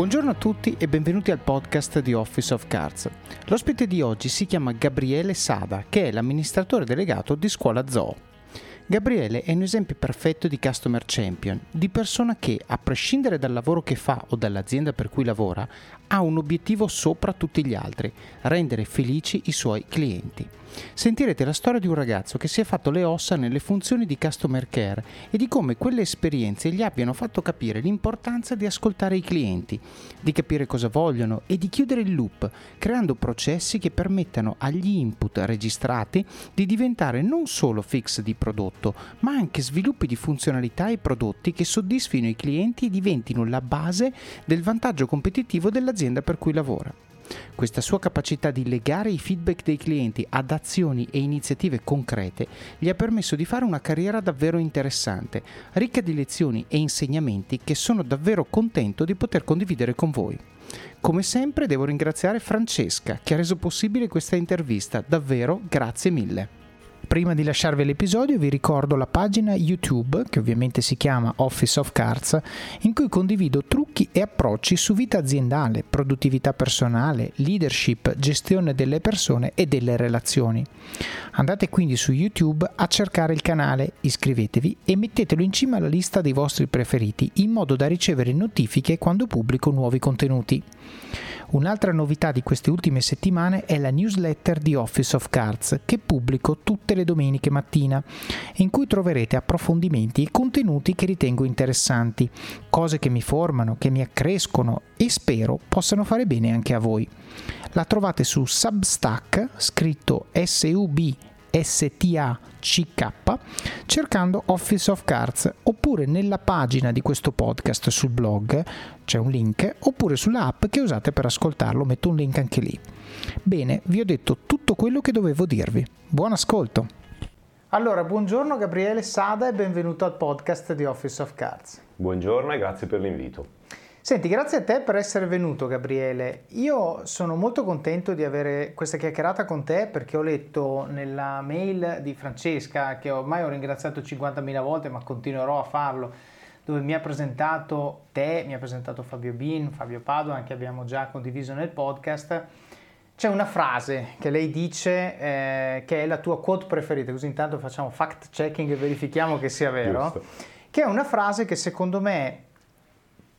Buongiorno a tutti e benvenuti al podcast di Office of Cards. L'ospite di oggi si chiama Gabriele Sada, che è l'amministratore delegato di Scuola Zoo. Gabriele è un esempio perfetto di customer champion, di persona che, a prescindere dal lavoro che fa o dall'azienda per cui lavora, ha un obiettivo sopra tutti gli altri, rendere felici i suoi clienti. Sentirete la storia di un ragazzo che si è fatto le ossa nelle funzioni di customer care e di come quelle esperienze gli abbiano fatto capire l'importanza di ascoltare i clienti, di capire cosa vogliono e di chiudere il loop, creando processi che permettano agli input registrati di diventare non solo fix di prodotto, ma anche sviluppi di funzionalità e prodotti che soddisfino i clienti e diventino la base del vantaggio competitivo dell'azienda per cui lavora. Questa sua capacità di legare i feedback dei clienti ad azioni e iniziative concrete gli ha permesso di fare una carriera davvero interessante, ricca di lezioni e insegnamenti che sono davvero contento di poter condividere con voi. Come sempre devo ringraziare Francesca che ha reso possibile questa intervista, davvero grazie mille. Prima di lasciarvi l'episodio vi ricordo la pagina YouTube, che ovviamente si chiama Office of Cards, in cui condivido trucchi e approcci su vita aziendale, produttività personale, leadership, gestione delle persone e delle relazioni. Andate quindi su YouTube a cercare il canale, iscrivetevi e mettetelo in cima alla lista dei vostri preferiti in modo da ricevere notifiche quando pubblico nuovi contenuti. Un'altra novità di queste ultime settimane è la newsletter di Office of Cards che pubblico tutte le domeniche mattina, in cui troverete approfondimenti e contenuti che ritengo interessanti, cose che mi formano, che mi accrescono e spero possano fare bene anche a voi. La trovate su Substack, scritto SUB STACK cercando Office of Cards oppure nella pagina di questo podcast sul blog c'è un link oppure sull'app che usate per ascoltarlo metto un link anche lì. Bene, vi ho detto tutto quello che dovevo dirvi. Buon ascolto! Allora, buongiorno Gabriele Sada e benvenuto al podcast di Office of Cards. Buongiorno e grazie per l'invito. Senti, grazie a te per essere venuto Gabriele. Io sono molto contento di avere questa chiacchierata con te perché ho letto nella mail di Francesca, che ormai ho ringraziato 50.000 volte ma continuerò a farlo, dove mi ha presentato te, mi ha presentato Fabio Bin, Fabio Padua, che abbiamo già condiviso nel podcast. C'è una frase che lei dice eh, che è la tua quote preferita, così intanto facciamo fact checking e verifichiamo che sia vero, Giusto. che è una frase che secondo me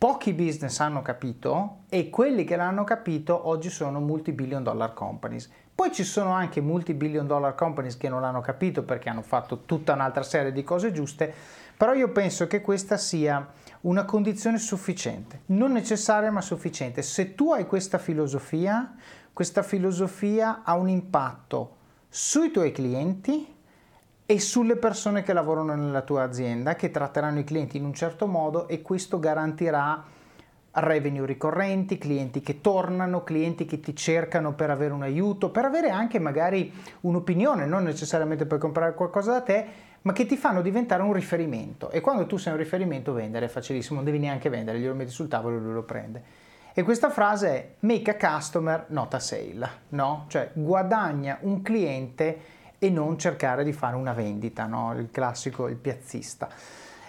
pochi business hanno capito e quelli che l'hanno capito oggi sono multi-billion dollar companies. Poi ci sono anche multi-billion dollar companies che non l'hanno capito perché hanno fatto tutta un'altra serie di cose giuste, però io penso che questa sia una condizione sufficiente, non necessaria ma sufficiente. Se tu hai questa filosofia, questa filosofia ha un impatto sui tuoi clienti, e sulle persone che lavorano nella tua azienda, che tratteranno i clienti in un certo modo e questo garantirà revenue ricorrenti, clienti che tornano, clienti che ti cercano per avere un aiuto, per avere anche magari un'opinione, non necessariamente per comprare qualcosa da te, ma che ti fanno diventare un riferimento. E quando tu sei un riferimento vendere è facilissimo, non devi neanche vendere, glielo metti sul tavolo e lui lo prende. E questa frase è make a customer, not a sale, no? Cioè guadagna un cliente e non cercare di fare una vendita, no? il classico, il piazzista.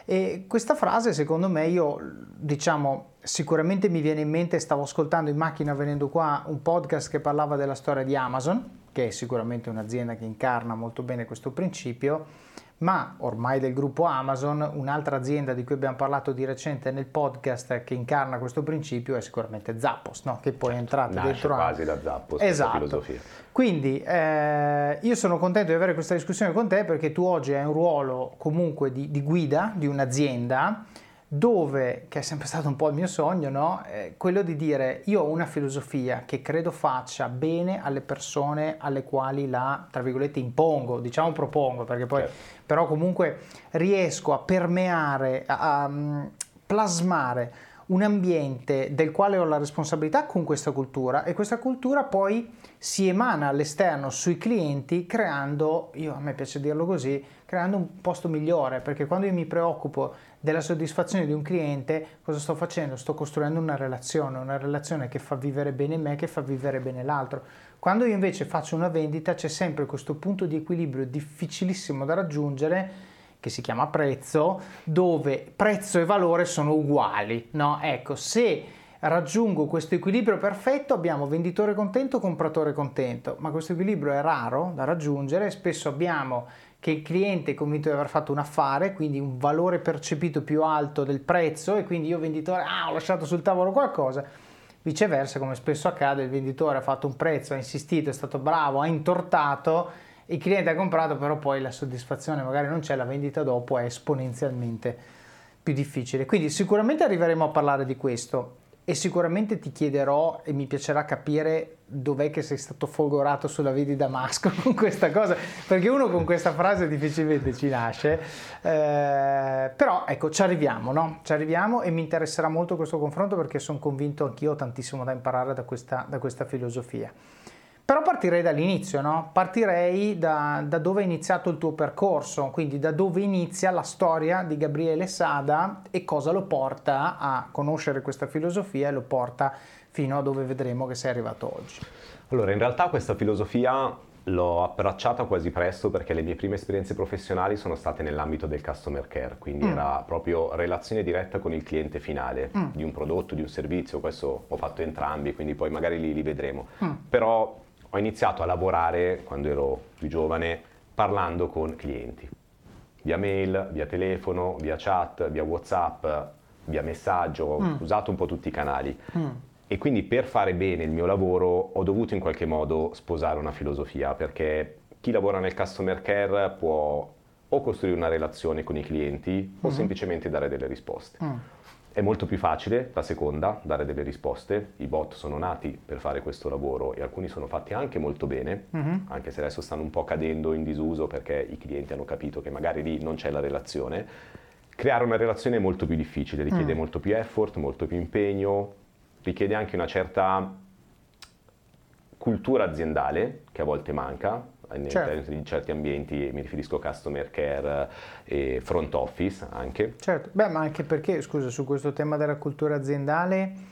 E questa frase secondo me io diciamo sicuramente mi viene in mente, stavo ascoltando in macchina venendo qua un podcast che parlava della storia di Amazon, che è sicuramente un'azienda che incarna molto bene questo principio ma ormai del gruppo Amazon, un'altra azienda di cui abbiamo parlato di recente nel podcast che incarna questo principio è sicuramente Zappos, no? che poi è entrata Nasce dentro quasi da Zappos, esatto. Quindi eh, io sono contento di avere questa discussione con te perché tu oggi hai un ruolo comunque di, di guida di un'azienda dove, che è sempre stato un po' il mio sogno, no? eh, quello di dire io ho una filosofia che credo faccia bene alle persone alle quali la, tra virgolette, impongo, diciamo propongo, perché poi certo. però comunque riesco a permeare, a, a mm, plasmare un ambiente del quale ho la responsabilità con questa cultura e questa cultura poi si emana all'esterno sui clienti creando, io a me piace dirlo così, creando un posto migliore, perché quando io mi preoccupo della soddisfazione di un cliente, cosa sto facendo? Sto costruendo una relazione, una relazione che fa vivere bene me, che fa vivere bene l'altro. Quando io invece faccio una vendita c'è sempre questo punto di equilibrio difficilissimo da raggiungere che si chiama prezzo, dove prezzo e valore sono uguali, no? Ecco, se raggiungo questo equilibrio perfetto, abbiamo venditore contento, compratore contento, ma questo equilibrio è raro da raggiungere, spesso abbiamo che il cliente è convinto di aver fatto un affare, quindi un valore percepito più alto del prezzo e quindi io venditore, ah, ho lasciato sul tavolo qualcosa. Viceversa, come spesso accade, il venditore ha fatto un prezzo, ha insistito, è stato bravo, ha intortato, il cliente ha comprato, però poi la soddisfazione magari non c'è, la vendita dopo è esponenzialmente più difficile. Quindi sicuramente arriveremo a parlare di questo e sicuramente ti chiederò e mi piacerà capire dov'è che sei stato folgorato sulla via di Damasco con questa cosa, perché uno con questa frase difficilmente ci nasce, eh, però ecco ci arriviamo, no? Ci arriviamo e mi interesserà molto questo confronto perché sono convinto anch'io ho tantissimo da imparare da questa, da questa filosofia. Però partirei dall'inizio, no? Partirei da, da, dove è iniziato il tuo percorso, quindi da dove inizia la storia di Gabriele Sada e cosa lo porta a conoscere questa filosofia e lo porta fino a dove vedremo che sei arrivato oggi. Allora, in realtà questa filosofia l'ho abbracciata quasi presto perché le mie prime esperienze professionali sono state nell'ambito del customer care, quindi mm. era proprio relazione diretta con il cliente finale mm. di un prodotto, di un servizio, questo ho fatto entrambi, quindi poi magari li, li vedremo. Mm. Però ho iniziato a lavorare quando ero più giovane parlando con clienti, via mail, via telefono, via chat, via Whatsapp, via messaggio, ho mm. usato un po' tutti i canali. E quindi per fare bene il mio lavoro ho dovuto in qualche modo sposare una filosofia, perché chi lavora nel customer care può o costruire una relazione con i clienti mm-hmm. o semplicemente dare delle risposte. Mm. È molto più facile, la seconda, dare delle risposte. I bot sono nati per fare questo lavoro e alcuni sono fatti anche molto bene, mm-hmm. anche se adesso stanno un po' cadendo in disuso perché i clienti hanno capito che magari lì non c'è la relazione. Creare una relazione è molto più difficile, richiede mm. molto più effort, molto più impegno, richiede anche una certa cultura aziendale che a volte manca, certo. in certi ambienti, mi riferisco a customer care e front office anche. Certo, beh ma anche perché, scusa, su questo tema della cultura aziendale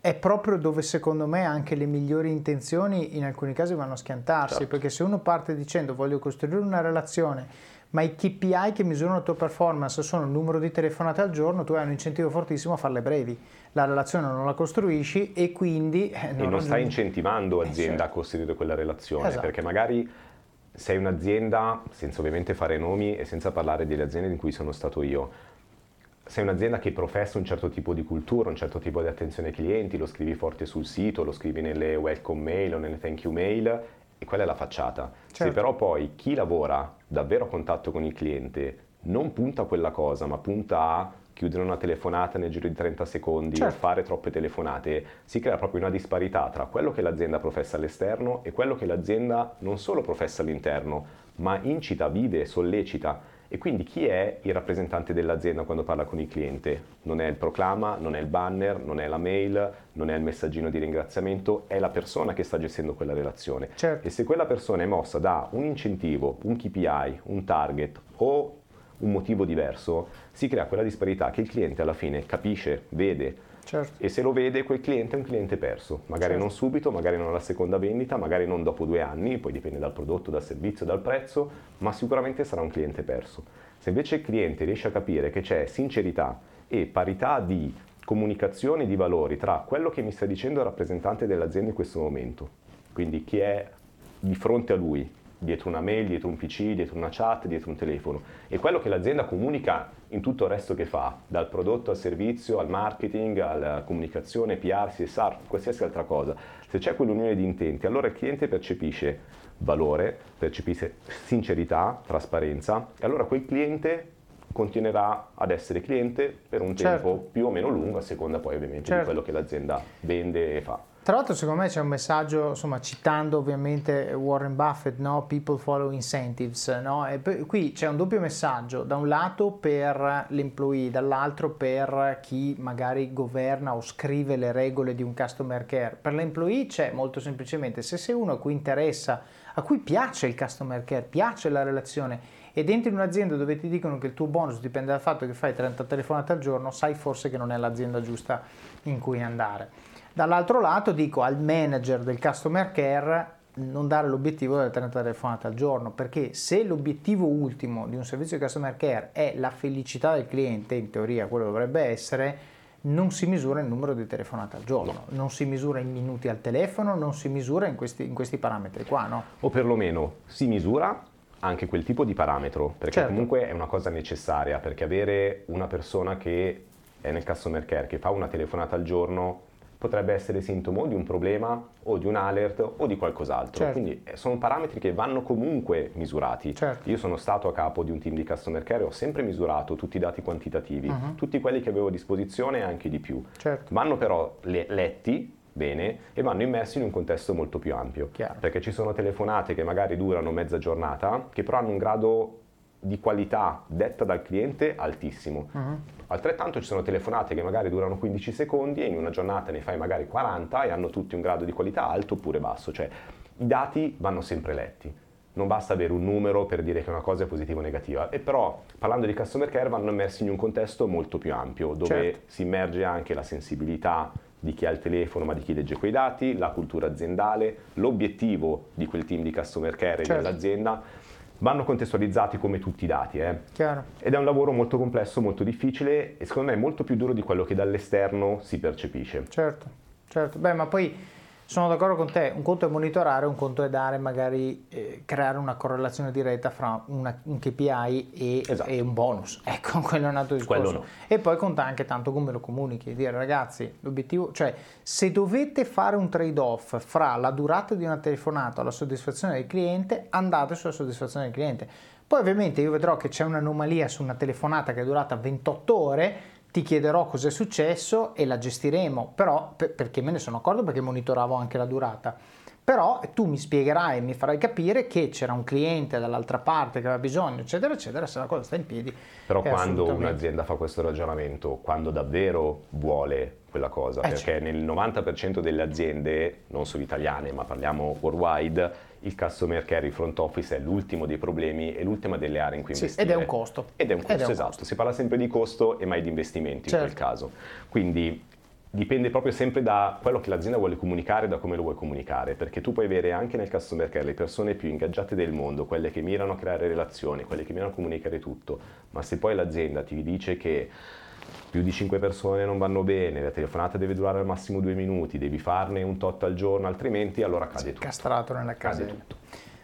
è proprio dove secondo me anche le migliori intenzioni in alcuni casi vanno a schiantarsi, certo. perché se uno parte dicendo voglio costruire una relazione ma i KPI che misurano la tua performance sono il numero di telefonate al giorno, tu hai un incentivo fortissimo a farle brevi. La relazione non la costruisci e quindi... Eh, non e non stai incentivando l'azienda eh, a costruire quella relazione, esatto. perché magari sei un'azienda, senza ovviamente fare nomi e senza parlare delle aziende in cui sono stato io, sei un'azienda che professa un certo tipo di cultura, un certo tipo di attenzione ai clienti, lo scrivi forte sul sito, lo scrivi nelle welcome mail o nelle thank you mail e quella è la facciata. Certo. Se però poi chi lavora davvero a contatto con il cliente non punta a quella cosa, ma punta a chiudere una telefonata nel giro di 30 secondi certo. o fare troppe telefonate, si crea proprio una disparità tra quello che l'azienda professa all'esterno e quello che l'azienda non solo professa all'interno, ma incita, vive, sollecita. E quindi chi è il rappresentante dell'azienda quando parla con il cliente? Non è il proclama, non è il banner, non è la mail, non è il messaggino di ringraziamento, è la persona che sta gestendo quella relazione. Certo. E se quella persona è mossa da un incentivo, un KPI, un target o un motivo diverso, si crea quella disparità che il cliente alla fine capisce, vede. Certo. E se lo vede, quel cliente è un cliente perso, magari certo. non subito, magari non alla seconda vendita, magari non dopo due anni, poi dipende dal prodotto, dal servizio, dal prezzo, ma sicuramente sarà un cliente perso. Se invece il cliente riesce a capire che c'è sincerità e parità di comunicazione di valori tra quello che mi sta dicendo il rappresentante dell'azienda in questo momento, quindi chi è di fronte a lui, dietro una mail, dietro un PC, dietro una chat, dietro un telefono. E quello che l'azienda comunica in tutto il resto che fa, dal prodotto al servizio, al marketing, alla comunicazione, PR, CSR, qualsiasi altra cosa. Se c'è quell'unione di intenti, allora il cliente percepisce valore, percepisce sincerità, trasparenza, e allora quel cliente continuerà ad essere cliente per un certo. tempo più o meno lungo, a seconda poi ovviamente certo. di quello che l'azienda vende e fa. Tra l'altro secondo me c'è un messaggio, insomma, citando ovviamente Warren Buffett, no? People follow incentives, no? Qui c'è un doppio messaggio, da un lato per l'employee, dall'altro per chi magari governa o scrive le regole di un customer care. Per l'employee c'è molto semplicemente, se sei uno a cui interessa, a cui piace il customer care, piace la relazione ed entri in un'azienda dove ti dicono che il tuo bonus dipende dal fatto che fai 30 telefonate al giorno, sai forse che non è l'azienda giusta in cui andare. Dall'altro lato dico al manager del customer care non dare l'obiettivo delle 30 telefonate al giorno, perché se l'obiettivo ultimo di un servizio di customer care è la felicità del cliente, in teoria quello dovrebbe essere, non si misura il numero di telefonate al giorno, no. non si misura in minuti al telefono, non si misura in questi, in questi parametri qua, no? O perlomeno si misura anche quel tipo di parametro, perché certo. comunque è una cosa necessaria, perché avere una persona che è nel customer care, che fa una telefonata al giorno, potrebbe essere sintomo di un problema o di un alert o di qualcos'altro. Certo. Quindi eh, sono parametri che vanno comunque misurati. Certo. Io sono stato a capo di un team di customer care e ho sempre misurato tutti i dati quantitativi, uh-huh. tutti quelli che avevo a disposizione e anche di più. Certo. Vanno però le- letti bene e vanno immersi in un contesto molto più ampio. Chiaro. Perché ci sono telefonate che magari durano mezza giornata, che però hanno un grado di qualità detta dal cliente altissimo. Uh-huh. Altrettanto ci sono telefonate che magari durano 15 secondi e in una giornata ne fai magari 40 e hanno tutti un grado di qualità alto oppure basso. Cioè i dati vanno sempre letti. Non basta avere un numero per dire che una cosa è positiva o negativa. E però parlando di customer care vanno immersi in un contesto molto più ampio, dove certo. si immerge anche la sensibilità di chi ha il telefono ma di chi legge quei dati, la cultura aziendale, l'obiettivo di quel team di customer care certo. dell'azienda vanno contestualizzati come tutti i dati. Eh. Ed è un lavoro molto complesso, molto difficile e secondo me molto più duro di quello che dall'esterno si percepisce. Certo, certo. Beh, ma poi sono d'accordo con te, un conto è monitorare, un conto è dare magari eh, creare una correlazione diretta fra una, un KPI e, esatto. e, un bonus. Ecco, quello è un altro discorso. No. E poi conta anche tanto come lo comunichi, dire ragazzi, l'obiettivo, cioè se dovete fare un trade-off fra la durata di una telefonata e la soddisfazione del cliente, andate sulla soddisfazione del cliente. Poi ovviamente io vedrò che c'è un'anomalia su una telefonata che è durata 28 ore, ti chiederò cosa è successo e la gestiremo, però per, perché me ne sono accorto perché monitoravo anche la durata. Però tu mi spiegherai e mi farai capire che c'era un cliente dall'altra parte che aveva bisogno, eccetera, eccetera, se la cosa sta in piedi. Però quando un'azienda fa questo ragionamento, quando davvero vuole quella cosa, eh perché certo. nel 90% delle aziende, non solo italiane, ma parliamo worldwide, il customer care, il front office è l'ultimo dei problemi e l'ultima delle aree in cui sì, investire. Ed è un costo. Ed è un costo, è un esatto. Costo. Si parla sempre di costo e mai di investimenti certo. in quel certo. caso. Quindi dipende proprio sempre da quello che l'azienda vuole comunicare e da come lo vuoi comunicare, perché tu puoi avere anche nel customer care le persone più ingaggiate del mondo, quelle che mirano a creare relazioni, quelle che mirano a comunicare tutto, ma se poi l'azienda ti dice che più di 5 persone non vanno bene, la telefonata deve durare al massimo due minuti, devi farne un tot al giorno, altrimenti allora cade sì, tutto. Castrato nella casa. Cade tutto.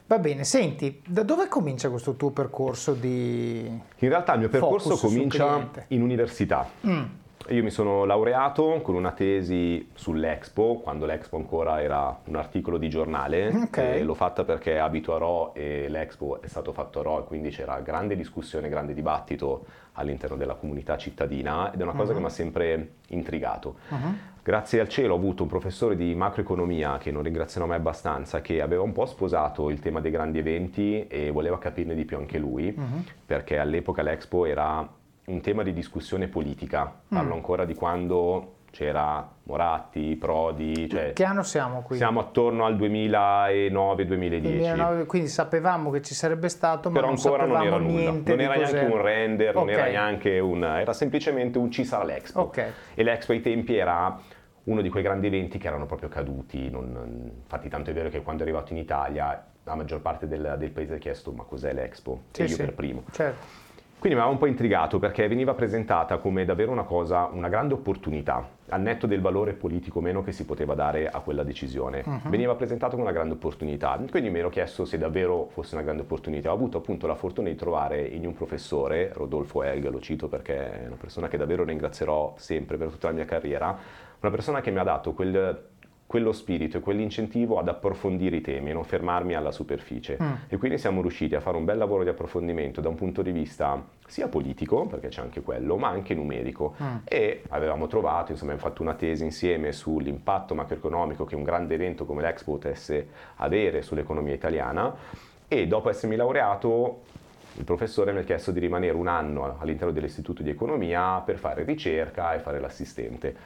Va bene, senti, da dove comincia questo tuo percorso di... In realtà il mio percorso comincia in università. Mm. Io mi sono laureato con una tesi sull'Expo, quando l'Expo ancora era un articolo di giornale. Okay. l'ho fatta perché abito a Ro e l'Expo è stato fatto a Ro e quindi c'era grande discussione, grande dibattito all'interno della comunità cittadina ed è una cosa uh-huh. che mi ha sempre intrigato. Uh-huh. Grazie al cielo ho avuto un professore di macroeconomia, che non ringrazierò mai abbastanza, che aveva un po' sposato il tema dei grandi eventi e voleva capirne di più anche lui, uh-huh. perché all'epoca l'Expo era un tema di discussione politica. Parlo mm. ancora di quando c'era Moratti, Prodi. Cioè che anno siamo qui? Siamo attorno al 2009-2010. quindi sapevamo che ci sarebbe stato, ma Però non ancora non era nulla. Non era neanche un render, okay. non era neanche un. era semplicemente un ci sarà l'Expo. Okay. E l'Expo ai tempi era uno di quei grandi eventi che erano proprio caduti. Non, infatti, tanto è vero che quando è arrivato in Italia la maggior parte del, del paese ha chiesto: ma cos'è l'Expo? Sì, e io sì. per primo. Certo. Quindi mi aveva un po' intrigato perché veniva presentata come davvero una cosa, una grande opportunità, al netto del valore politico meno che si poteva dare a quella decisione. Uh-huh. Veniva presentata come una grande opportunità. Quindi mi ero chiesto se davvero fosse una grande opportunità. Ho avuto appunto la fortuna di trovare in un professore, Rodolfo Elg, lo cito perché è una persona che davvero ringrazierò sempre per tutta la mia carriera, una persona che mi ha dato quel quello spirito e quell'incentivo ad approfondire i temi e non fermarmi alla superficie. Mm. E quindi siamo riusciti a fare un bel lavoro di approfondimento da un punto di vista sia politico, perché c'è anche quello, ma anche numerico. Mm. E avevamo trovato, insomma, abbiamo fatto una tesi insieme sull'impatto macroeconomico che un grande evento come l'Expo potesse avere sull'economia italiana. E dopo essermi laureato, il professore mi ha chiesto di rimanere un anno all'interno dell'istituto di economia per fare ricerca e fare l'assistente.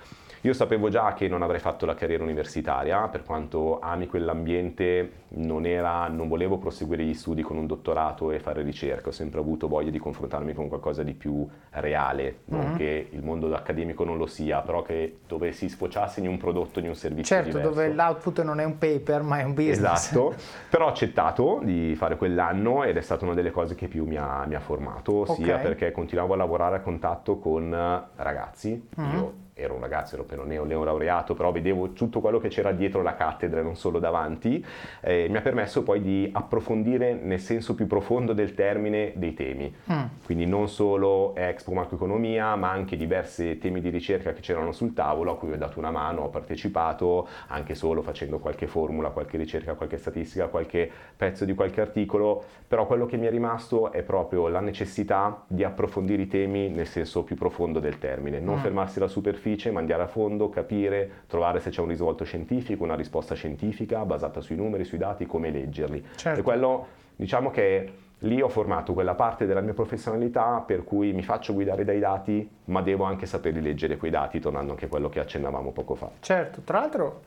Io sapevo già che non avrei fatto la carriera universitaria, per quanto ami quell'ambiente, non, era, non volevo proseguire gli studi con un dottorato e fare ricerca, ho sempre avuto voglia di confrontarmi con qualcosa di più reale, non uh-huh. che il mondo accademico non lo sia, però che dove si sfociasse in un prodotto, in un servizio certo, diverso. dove l'output non è un paper ma è un business. Esatto, però ho accettato di fare quell'anno ed è stata una delle cose che più mi ha, mi ha formato, okay. sia perché continuavo a lavorare a contatto con ragazzi, uh-huh. io ero un ragazzo, ero appena neo, neolaureato, però vedevo tutto quello che c'era dietro la cattedra e non solo davanti, eh, mi ha permesso poi di approfondire nel senso più profondo del termine dei temi. Mm. Quindi non solo Expo Macroeconomia, ma anche diversi temi di ricerca che c'erano sul tavolo a cui ho dato una mano, ho partecipato anche solo facendo qualche formula, qualche ricerca, qualche statistica, qualche pezzo di qualche articolo, però quello che mi è rimasto è proprio la necessità di approfondire i temi nel senso più profondo del termine, non mm. fermarsi alla superficie, ma andare a fondo, capire, trovare se c'è un risvolto scientifico, una risposta scientifica basata sui numeri, sui dati, come leggerli. Certo. E quello, diciamo che lì ho formato quella parte della mia professionalità per cui mi faccio guidare dai dati, ma devo anche saperli leggere quei dati, tornando anche a quello che accennavamo poco fa. Certo, tra l'altro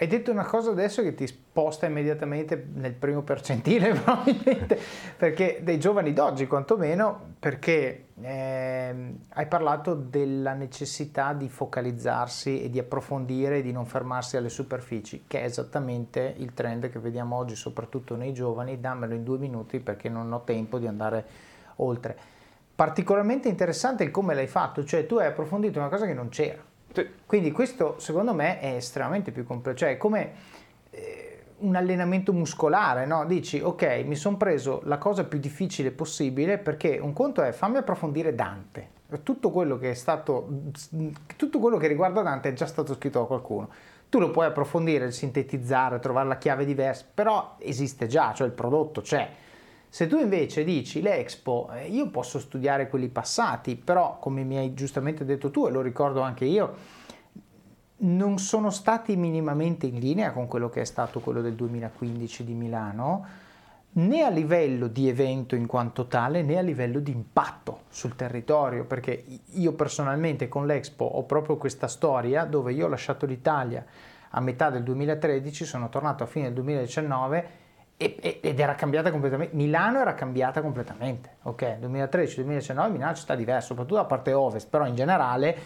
hai detto una cosa adesso che ti sposta immediatamente nel primo percentile, probabilmente, perché dei giovani d'oggi quantomeno, perché eh, hai parlato della necessità di focalizzarsi e di approfondire e di non fermarsi alle superfici, che è esattamente il trend che vediamo oggi, soprattutto nei giovani. Dammelo in due minuti perché non ho tempo di andare oltre. Particolarmente interessante il come l'hai fatto, cioè tu hai approfondito una cosa che non c'era sì. Quindi questo secondo me è estremamente più complesso, cioè come un allenamento muscolare, no? Dici ok, mi sono preso la cosa più difficile possibile perché un conto è fammi approfondire Dante. Tutto quello che è stato, tutto quello che riguarda Dante è già stato scritto da qualcuno. Tu lo puoi approfondire, sintetizzare, trovare la chiave diversa, però esiste già, cioè il prodotto c'è. Se tu invece dici l'Expo, eh, io posso studiare quelli passati, però come mi hai giustamente detto tu e lo ricordo anche io, non sono stati minimamente in linea con quello che è stato quello del 2015 di Milano, né a livello di evento in quanto tale, né a livello di impatto sul territorio, perché io personalmente con l'Expo ho proprio questa storia dove io ho lasciato l'Italia a metà del 2013, sono tornato a fine del 2019 ed era cambiata completamente. Milano era cambiata completamente. Ok, 2013-2019 Milano è città diversa, soprattutto la parte ovest, però in generale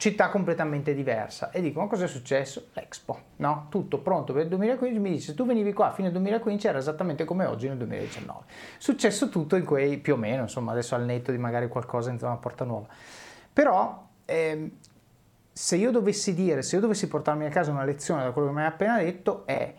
città completamente diversa. E dico, ma cosa è successo? L'Expo, no? Tutto pronto per il 2015. Mi dice, tu venivi qua a fine 2015, era esattamente come oggi nel 2019. Successo tutto in quei, più o meno, insomma, adesso al netto di magari qualcosa in zona Porta Nuova. Però, ehm, se io dovessi dire, se io dovessi portarmi a casa una lezione da quello che mi hai appena detto, è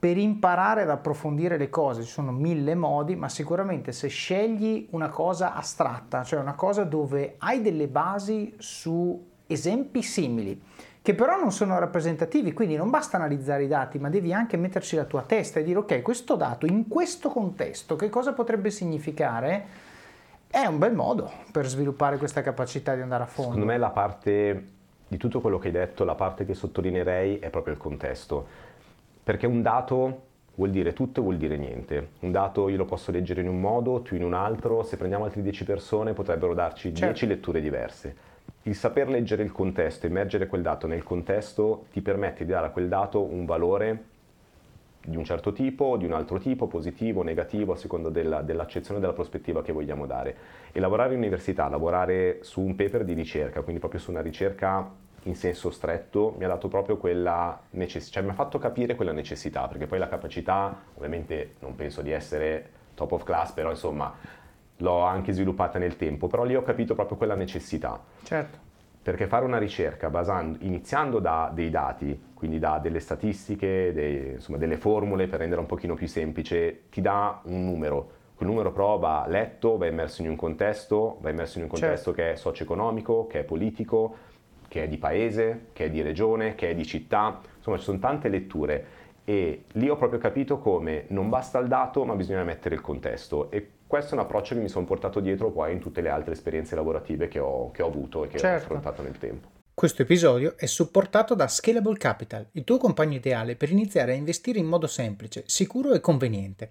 per imparare ad approfondire le cose ci sono mille modi, ma sicuramente se scegli una cosa astratta, cioè una cosa dove hai delle basi su esempi simili, che però non sono rappresentativi, quindi non basta analizzare i dati, ma devi anche metterci la tua testa e dire ok, questo dato in questo contesto che cosa potrebbe significare? È un bel modo per sviluppare questa capacità di andare a fondo. Secondo me la parte di tutto quello che hai detto, la parte che sottolineerei è proprio il contesto perché un dato vuol dire tutto e vuol dire niente. Un dato io lo posso leggere in un modo, tu in un altro, se prendiamo altre 10 persone potrebbero darci 10 certo. letture diverse. Il saper leggere il contesto, immergere quel dato nel contesto, ti permette di dare a quel dato un valore di un certo tipo di un altro tipo, positivo, negativo, a seconda della, dell'accezione e della prospettiva che vogliamo dare. E lavorare in università, lavorare su un paper di ricerca, quindi proprio su una ricerca in senso stretto mi ha dato proprio quella necessità, cioè mi ha fatto capire quella necessità, perché poi la capacità, ovviamente non penso di essere top of class, però insomma l'ho anche sviluppata nel tempo, però lì ho capito proprio quella necessità. Certo. Perché fare una ricerca basando, iniziando da dei dati, quindi da delle statistiche, dei, insomma, delle formule per rendere un pochino più semplice, ti dà un numero. Quel numero però va letto, va immerso in un contesto, va immerso in un contesto certo. che è socio-economico, che è politico, che è di paese, che è di regione, che è di città, insomma ci sono tante letture e lì ho proprio capito come non basta il dato ma bisogna mettere il contesto e questo è un approccio che mi sono portato dietro poi in tutte le altre esperienze lavorative che ho, che ho avuto e che certo. ho affrontato nel tempo. Questo episodio è supportato da Scalable Capital, il tuo compagno ideale per iniziare a investire in modo semplice, sicuro e conveniente.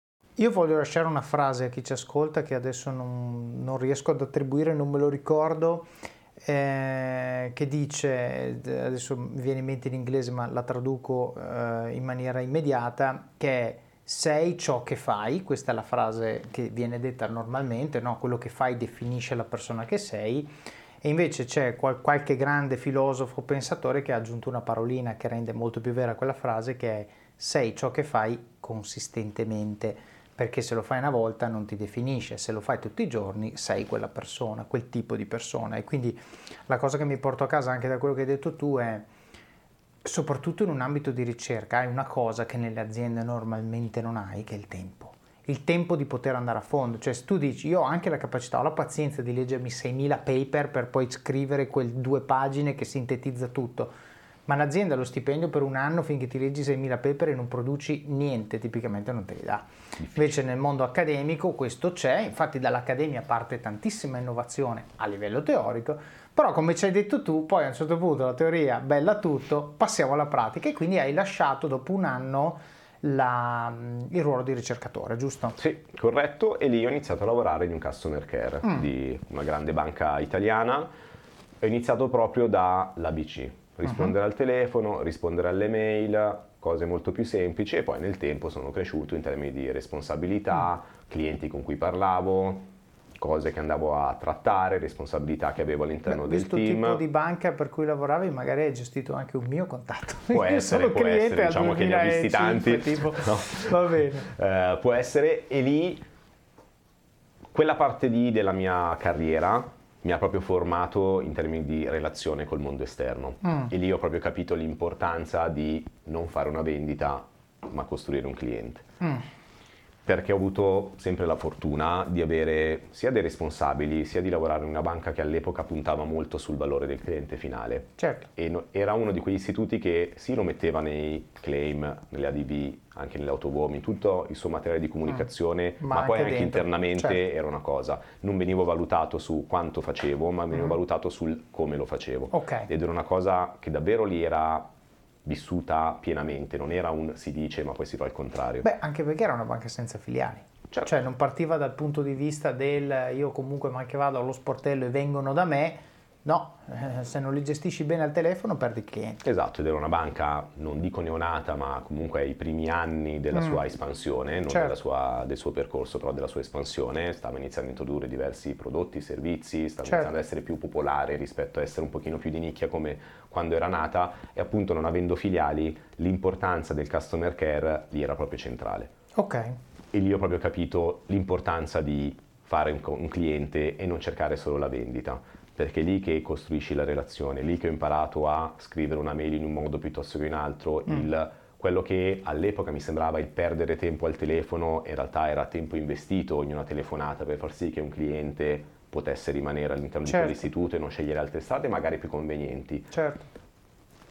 Io voglio lasciare una frase a chi ci ascolta che adesso non, non riesco ad attribuire, non me lo ricordo, eh, che dice, adesso mi viene in mente in inglese ma la traduco eh, in maniera immediata, che è sei ciò che fai, questa è la frase che viene detta normalmente, no? quello che fai definisce la persona che sei, e invece c'è qual- qualche grande filosofo pensatore che ha aggiunto una parolina che rende molto più vera quella frase che è sei ciò che fai consistentemente perché se lo fai una volta non ti definisce, se lo fai tutti i giorni sei quella persona, quel tipo di persona. E quindi la cosa che mi porto a casa anche da quello che hai detto tu è, soprattutto in un ambito di ricerca, hai una cosa che nelle aziende normalmente non hai, che è il tempo. Il tempo di poter andare a fondo, cioè se tu dici io ho anche la capacità, ho la pazienza di leggermi 6.000 paper per poi scrivere quel due pagine che sintetizza tutto, ma l'azienda lo stipendio per un anno finché ti leggi 6.000 paper e non produci niente, tipicamente non te li dà. Invece nel mondo accademico questo c'è, infatti dall'accademia parte tantissima innovazione a livello teorico, però come ci hai detto tu, poi a un certo punto la teoria bella tutto, passiamo alla pratica e quindi hai lasciato dopo un anno la, il ruolo di ricercatore, giusto? Sì, corretto, e lì ho iniziato a lavorare in un customer care mm. di una grande banca italiana. Ho iniziato proprio dall'ABC, rispondere uh-huh. al telefono, rispondere alle mail, cose molto più semplici e poi nel tempo sono cresciuto in termini di responsabilità, uh clienti con cui parlavo, cose che andavo a trattare, responsabilità che avevo all'interno Beh, del team. Questo tipo di banca per cui lavoravi magari hai gestito anche un mio contatto. Può essere, può essere, diciamo che ne ho visti tanti. Tipo. No. Va bene. Uh, può essere e lì quella parte lì della mia carriera mi ha proprio formato in termini di relazione col mondo esterno mm. e lì ho proprio capito l'importanza di non fare una vendita ma costruire un cliente. Mm perché ho avuto sempre la fortuna di avere sia dei responsabili, sia di lavorare in una banca che all'epoca puntava molto sul valore del cliente finale. Certo. E no, era uno di quegli istituti che sì lo metteva nei claim, nelle ADV, anche nelle autovomi, tutto il suo materiale di comunicazione, mm. ma, ma, poi anche, anche internamente certo. era una cosa. Non venivo valutato su quanto facevo, ma venivo mm. valutato sul come lo facevo. Okay. Ed era una cosa che davvero lì era vissuta pienamente, non era un si dice ma poi si fa al contrario. Beh, anche perché era una banca senza filiali. Certo. Cioè non partiva dal punto di vista del io comunque ma che vado allo sportello e vengono da me, No, eh, se non li gestisci bene al telefono perdi il cliente. Esatto, ed era una banca, non dico neonata, ma comunque ai primi anni della mm. sua espansione, non certo. sua, del suo percorso, però della sua espansione, stava iniziando a introdurre diversi prodotti, servizi, stava certo. iniziando ad essere più popolare rispetto a essere un pochino più di nicchia come quando era nata e appunto non avendo filiali l'importanza del customer care lì era proprio centrale. Ok. E lì ho proprio capito l'importanza di fare un, un cliente e non cercare solo la vendita perché è lì che costruisci la relazione, è lì che ho imparato a scrivere una mail in un modo piuttosto che in altro, mm. il, quello che all'epoca mi sembrava il perdere tempo al telefono, in realtà era tempo investito in una telefonata per far sì che un cliente potesse rimanere all'interno certo. di quell'istituto e non scegliere altre strade magari più convenienti. Certo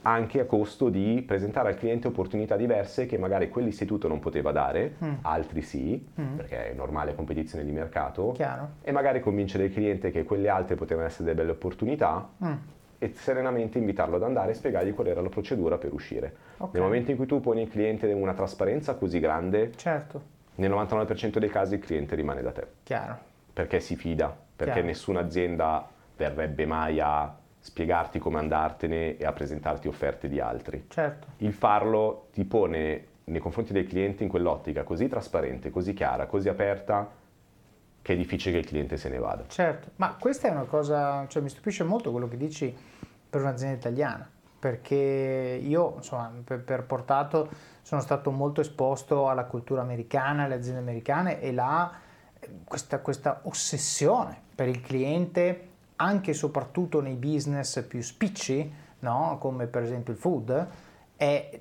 anche a costo di presentare al cliente opportunità diverse che magari quell'istituto non poteva dare, mm. altri sì, mm. perché è normale competizione di mercato, Chiaro. e magari convincere il cliente che quelle altre potevano essere delle belle opportunità mm. e serenamente invitarlo ad andare e spiegargli qual era la procedura per uscire. Okay. Nel momento in cui tu poni il cliente una trasparenza così grande, certo. nel 99% dei casi il cliente rimane da te. Chiaro. Perché si fida, perché Chiaro. nessuna azienda verrebbe mai a spiegarti come andartene e a presentarti offerte di altri. Certo. Il farlo ti pone nei confronti dei clienti in quell'ottica così trasparente, così chiara, così aperta che è difficile che il cliente se ne vada. Certo, ma questa è una cosa, cioè mi stupisce molto quello che dici per un'azienda italiana, perché io insomma per, per portato sono stato molto esposto alla cultura americana, alle aziende americane e là questa, questa ossessione per il cliente anche e soprattutto nei business più spicci, no? come per esempio il food, è,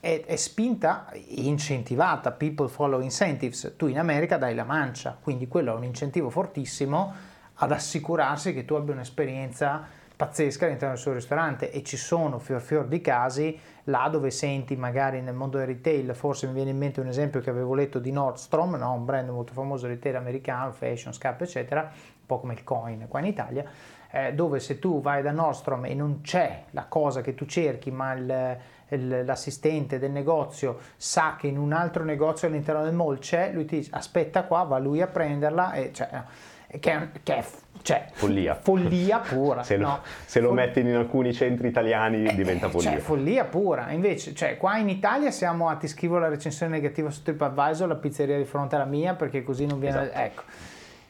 è, è, spinta, incentivata, people follow incentives, tu in America dai la mancia, quindi quello è un incentivo fortissimo ad assicurarsi che tu abbia un'esperienza pazzesca all'interno del suo ristorante e ci sono fior fior di casi là dove senti magari nel mondo del retail, forse mi viene in mente un esempio che avevo letto di Nordstrom, no? un brand molto famoso retail americano, fashion, scarpe eccetera, po' come il coin qua in Italia, eh, dove se tu vai da Nordstrom e non c'è la cosa che tu cerchi ma il, il, l'assistente del negozio sa che in un altro negozio all'interno del mall c'è, lui ti dice aspetta qua, va lui a prenderla e cioè, che, che è cioè, follia. follia pura. se, lo, no? se lo Fol- metti in alcuni centri italiani eh, diventa eh, follia. Cioè, follia pura. Invece, cioè, qua in Italia siamo a ti scrivo la recensione negativa su TripAdvisor, la pizzeria di fronte alla mia, perché così non viene... Esatto. Ecco.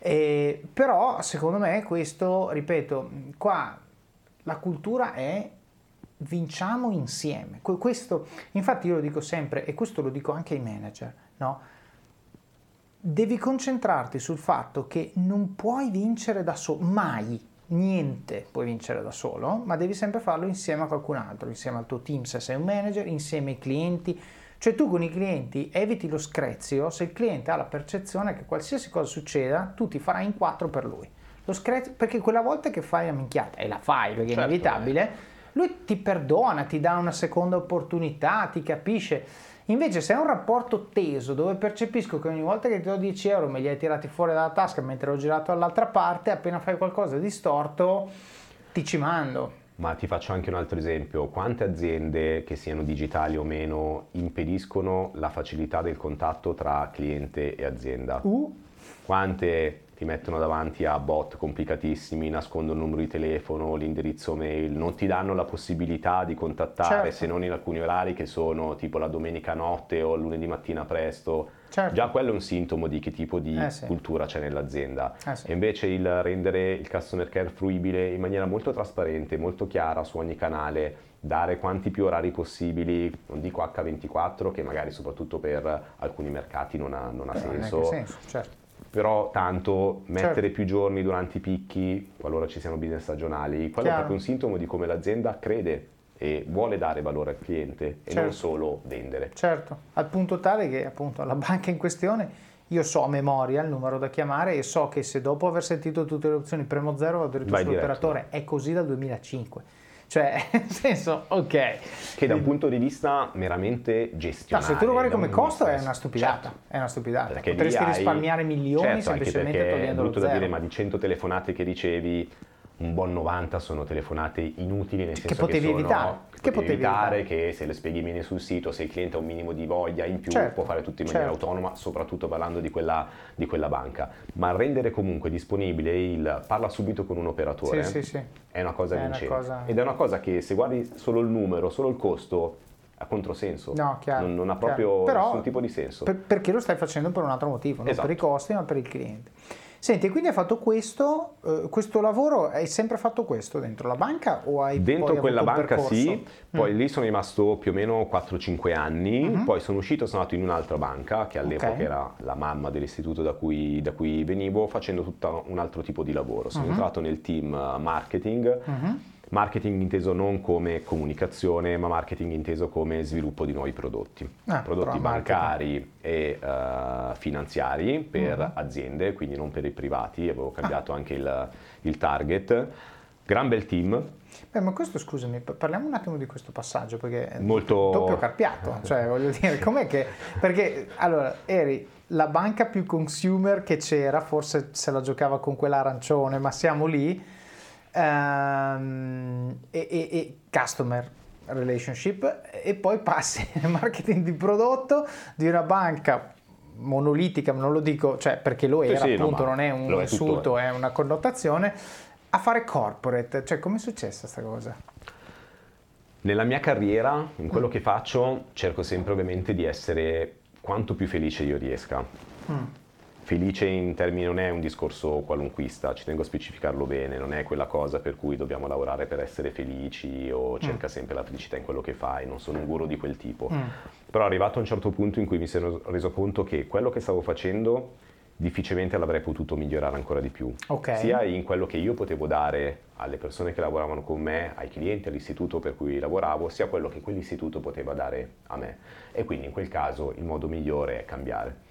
Eh, però, secondo me, questo, ripeto, qua la cultura è vinciamo insieme. Questo, infatti io lo dico sempre, e questo lo dico anche ai manager, no? devi concentrarti sul fatto che non puoi vincere da solo, mai, niente puoi vincere da solo, ma devi sempre farlo insieme a qualcun altro, insieme al tuo team se sei un manager, insieme ai clienti. Cioè tu con i clienti eviti lo screzio se il cliente ha la percezione che qualsiasi cosa succeda tu ti farai in quattro per lui. Lo screzio, perché quella volta che fai la minchiata, e la fai perché certo, è inevitabile, eh. lui ti perdona, ti dà una seconda opportunità, ti capisce Invece se è un rapporto teso dove percepisco che ogni volta che ti do 10 euro me li hai tirati fuori dalla tasca mentre ho girato dall'altra parte, appena fai qualcosa di storto ti ci mando. Ma ti faccio anche un altro esempio. Quante aziende, che siano digitali o meno, impediscono la facilità del contatto tra cliente e azienda? Uh. Quante ti mettono davanti a bot complicatissimi, nascondono il numero di telefono, l'indirizzo mail, non ti danno la possibilità di contattare certo. se non in alcuni orari che sono tipo la domenica notte o il lunedì mattina presto. Certo. Già quello è un sintomo di che tipo di eh sì. cultura c'è nell'azienda. Eh sì. E invece il rendere il customer care fruibile in maniera molto trasparente, molto chiara su ogni canale, dare quanti più orari possibili, non dico H24 che magari soprattutto per alcuni mercati non ha, non ha senso. senso certo però tanto mettere certo. più giorni durante i picchi, qualora ci siano business stagionali, quello Chiaro. è proprio un sintomo di come l'azienda crede e vuole dare valore al cliente e certo. non solo vendere. Certo, al punto tale che appunto la banca in questione io so a memoria il numero da chiamare e so che se dopo aver sentito tutte le opzioni premo zero vado diretto sull'operatore, è così dal 2005 cioè, nel senso, ok. Che da un punto di vista meramente gestionale. No, se tu lo guardi come costo è una stupidata. Certo. È una stupidata. Perché Potresti risparmiare milioni certo, semplicemente togliendo è brutto lo da dire, ma di 100 telefonate che ricevi un buon 90 sono telefonate inutili nel senso che potevi che sono, evitare, che, che potevi evitare, evitare, che se le spieghi bene sul sito, se il cliente ha un minimo di voglia in più certo, può fare tutto in maniera certo. autonoma, soprattutto parlando di quella, di quella, banca. Ma rendere comunque disponibile il parla subito con un operatore sì, sì, sì. è una cosa è vincente. Una cosa... Ed è una cosa che se guardi solo il numero, solo il costo, ha controsenso. No, chiaro, non, non, ha proprio Però, nessun tipo di senso. Per, perché lo stai facendo per un altro motivo, non esatto. per i costi, ma per il cliente. Senti, quindi hai fatto questo, eh, questo lavoro, hai sempre fatto questo dentro la banca o hai Dentro quella banca sì, poi mm. lì sono rimasto più o meno 4-5 anni, Mm-hmm. poi sono uscito, sono andato in un'altra banca che all'epoca Ok. era la mamma dell'istituto da cui, da cui venivo facendo tutto un altro tipo di lavoro. Sono Mhm. entrato nel team marketing, Mhm. Marketing inteso non come comunicazione, ma marketing inteso come sviluppo di nuovi prodotti. Ah, prodotti bancari e eh, finanziari per Mhm. aziende, quindi non per i privati, avevo cambiato anche il, il target. Gran bel team, Beh, ma questo scusami, pa- parliamo un attimo di questo passaggio perché è Molto- doppio carpiato, cioè voglio dire, com'è che perché allora eri la banca più consumer che c'era, forse se la giocava con quella arancione, ma siamo lì ehm, e, e- e customer relationship e poi passi nel marketing di prodotto di una banca monolitica, non lo dico, cioè perché lo Sì, era sì, no, appunto, ma non è un lo è insulto, tuttora. è una connotazione a fare corporate, cioè come è successa sta cosa? Nella mia carriera, in quello Mm. che faccio, cerco sempre ovviamente di essere quanto più felice io riesca. Mm. Felice in termini non è un discorso qualunquista, ci tengo a specificarlo bene, non è quella cosa per cui dobbiamo lavorare per essere felici o cerca sempre la felicità in quello che fai, non sono un guru di quel tipo. Mm. Però arrivato a un certo punto in cui mi sono reso conto che quello che stavo facendo difficilmente l'avrei potuto migliorare ancora di più. Okay. Sia in quello che io potevo dare alle persone che lavoravano con me, ai clienti, all'istituto per cui lavoravo, sia quello che quell'istituto poteva dare a me. E quindi in quel caso il modo migliore è cambiare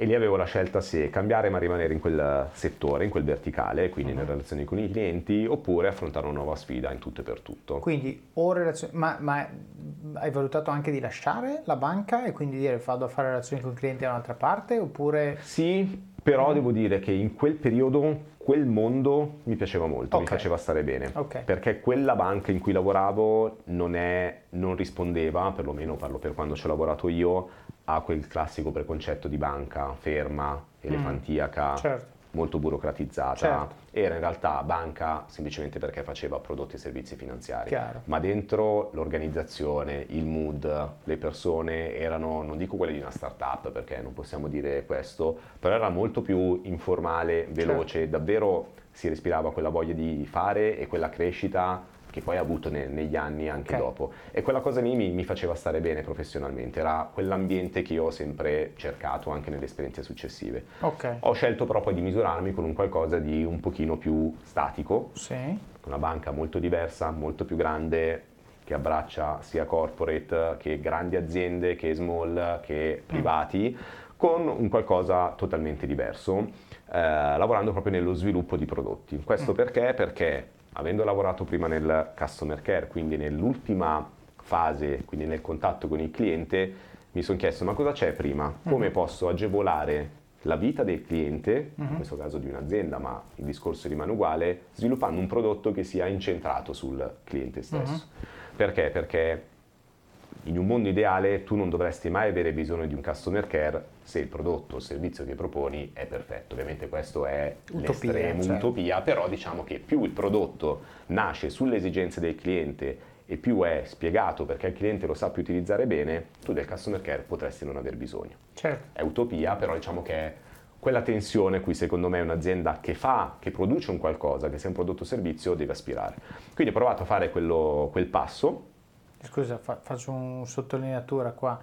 e lì avevo la scelta se cambiare ma rimanere in quel settore, in quel verticale, quindi uh-huh. nelle relazioni con i clienti, oppure affrontare una nuova sfida in tutto e per tutto. Quindi, o relazioni, ma, ma, hai valutato anche di lasciare la banca e quindi dire vado a fare relazioni con i clienti da un'altra parte, oppure... Sì, però devo dire che in quel periodo quel mondo mi piaceva molto, okay. mi faceva stare bene, okay. perché quella banca in cui lavoravo non, è, non rispondeva, perlomeno parlo per quando ci ho lavorato io, a quel classico preconcetto di banca ferma, mm. elefantiaca, mm. certo. molto burocratizzata. Certo. Era in realtà banca semplicemente perché faceva prodotti e servizi finanziari. Chiaro. Ma dentro l'organizzazione, il mood, le persone erano, non dico quelle di una startup perché non possiamo dire questo, però era molto più informale, veloce, certo. davvero si respirava quella voglia di fare e quella crescita che poi ha avuto ne, negli anni anche okay. dopo. E quella cosa lì mi, mi, faceva stare bene professionalmente, era quell'ambiente che io ho sempre cercato anche nelle esperienze successive. Okay. Ho scelto però poi di misurarmi con un qualcosa di un pochino più statico, sì. una banca molto diversa, molto più grande, che abbraccia sia corporate che grandi aziende, che small, che mm. privati, mm. con un qualcosa totalmente diverso, eh, lavorando proprio nello sviluppo di prodotti. Questo mm. perché? Perché avendo lavorato prima nel customer care, quindi nell'ultima fase, quindi nel contatto con il cliente, mi sono chiesto ma cosa c'è prima? Come mm-hmm. posso agevolare la vita del cliente, in mhm. questo caso di un'azienda, ma il discorso rimane uguale, sviluppando un prodotto che sia incentrato sul cliente stesso. Uh-huh. Perché? Perché in un mondo ideale tu non dovresti mai avere bisogno di un customer care se il prodotto o il servizio che proponi è perfetto. Ovviamente questo è utopia, l'estremo, certo. utopia, però diciamo che più il prodotto nasce sulle esigenze del cliente e più è spiegato perché il cliente lo sa più utilizzare bene, tu del customer care potresti non aver bisogno. Certo. È utopia, però diciamo che è quella tensione cui secondo me un'azienda che fa, che produce un qualcosa, che sia un prodotto o servizio, deve aspirare. Quindi ho provato a fare quello, quel passo Scusa, fa, faccio una sottolineatura qua.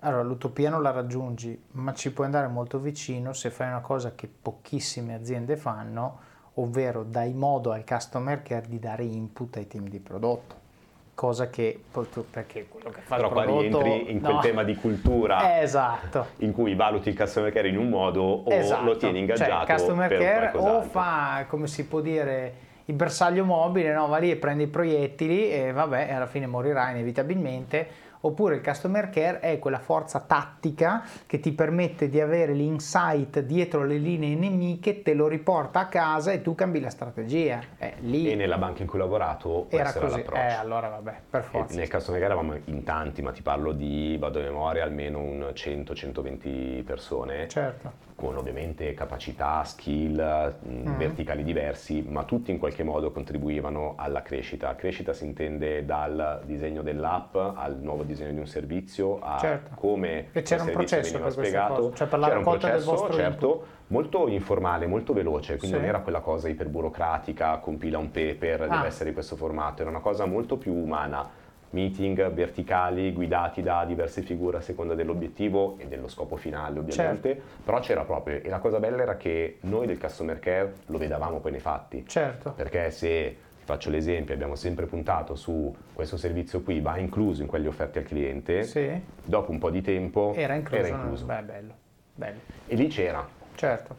Allora, l'utopia non la raggiungi, ma ci puoi andare molto vicino se fai una cosa che pochissime aziende fanno, ovvero dai modo al customer care di dare input ai team di prodotto. Cosa che, perché quello che fa Però il prodotto... Qua rientri in quel no. tema di cultura esatto. in cui valuti il customer care in un modo o esatto. lo tieni ingaggiato cioè, il customer care o fa, come si può dire il bersaglio mobile, no? va lì e prende i proiettili e vabbè, alla fine morirà inevitabilmente. Oppure il customer care è quella forza tattica che ti permette di avere l'insight dietro le linee nemiche, te lo riporta a casa e tu cambi la strategia. Eh, lì e nella banca in cui ho lavorato era così. L'approccio. Eh, allora vabbè, per forza. E nel customer care eravamo in tanti, ma ti parlo di, vado a memoria, almeno un 100-120 persone. Certo con ovviamente capacità, skill, mm. verticali diversi, ma tutti in qualche modo contribuivano alla crescita. Crescita si intende dal disegno dell'app al nuovo disegno di un servizio, a certo. come e c'era il un processo veniva spiegato. Cioè per la c'era un processo, certo, input. molto informale, molto veloce, quindi sì. non era quella cosa iperburocratica, compila un paper, ah. deve essere di questo formato, era una cosa molto più umana meeting verticali guidati da diverse figure a seconda dell'obiettivo e dello scopo finale ovviamente, certo. però c'era proprio, e la cosa bella era che noi del customer care lo vedavamo poi nei fatti, certo. perché se faccio l'esempio, abbiamo sempre puntato su questo servizio qui, va incluso in quelli offerti al cliente, sì. dopo un po' di tempo era incluso. Era incluso. Beh, bello, bello. E lì c'era. Certo.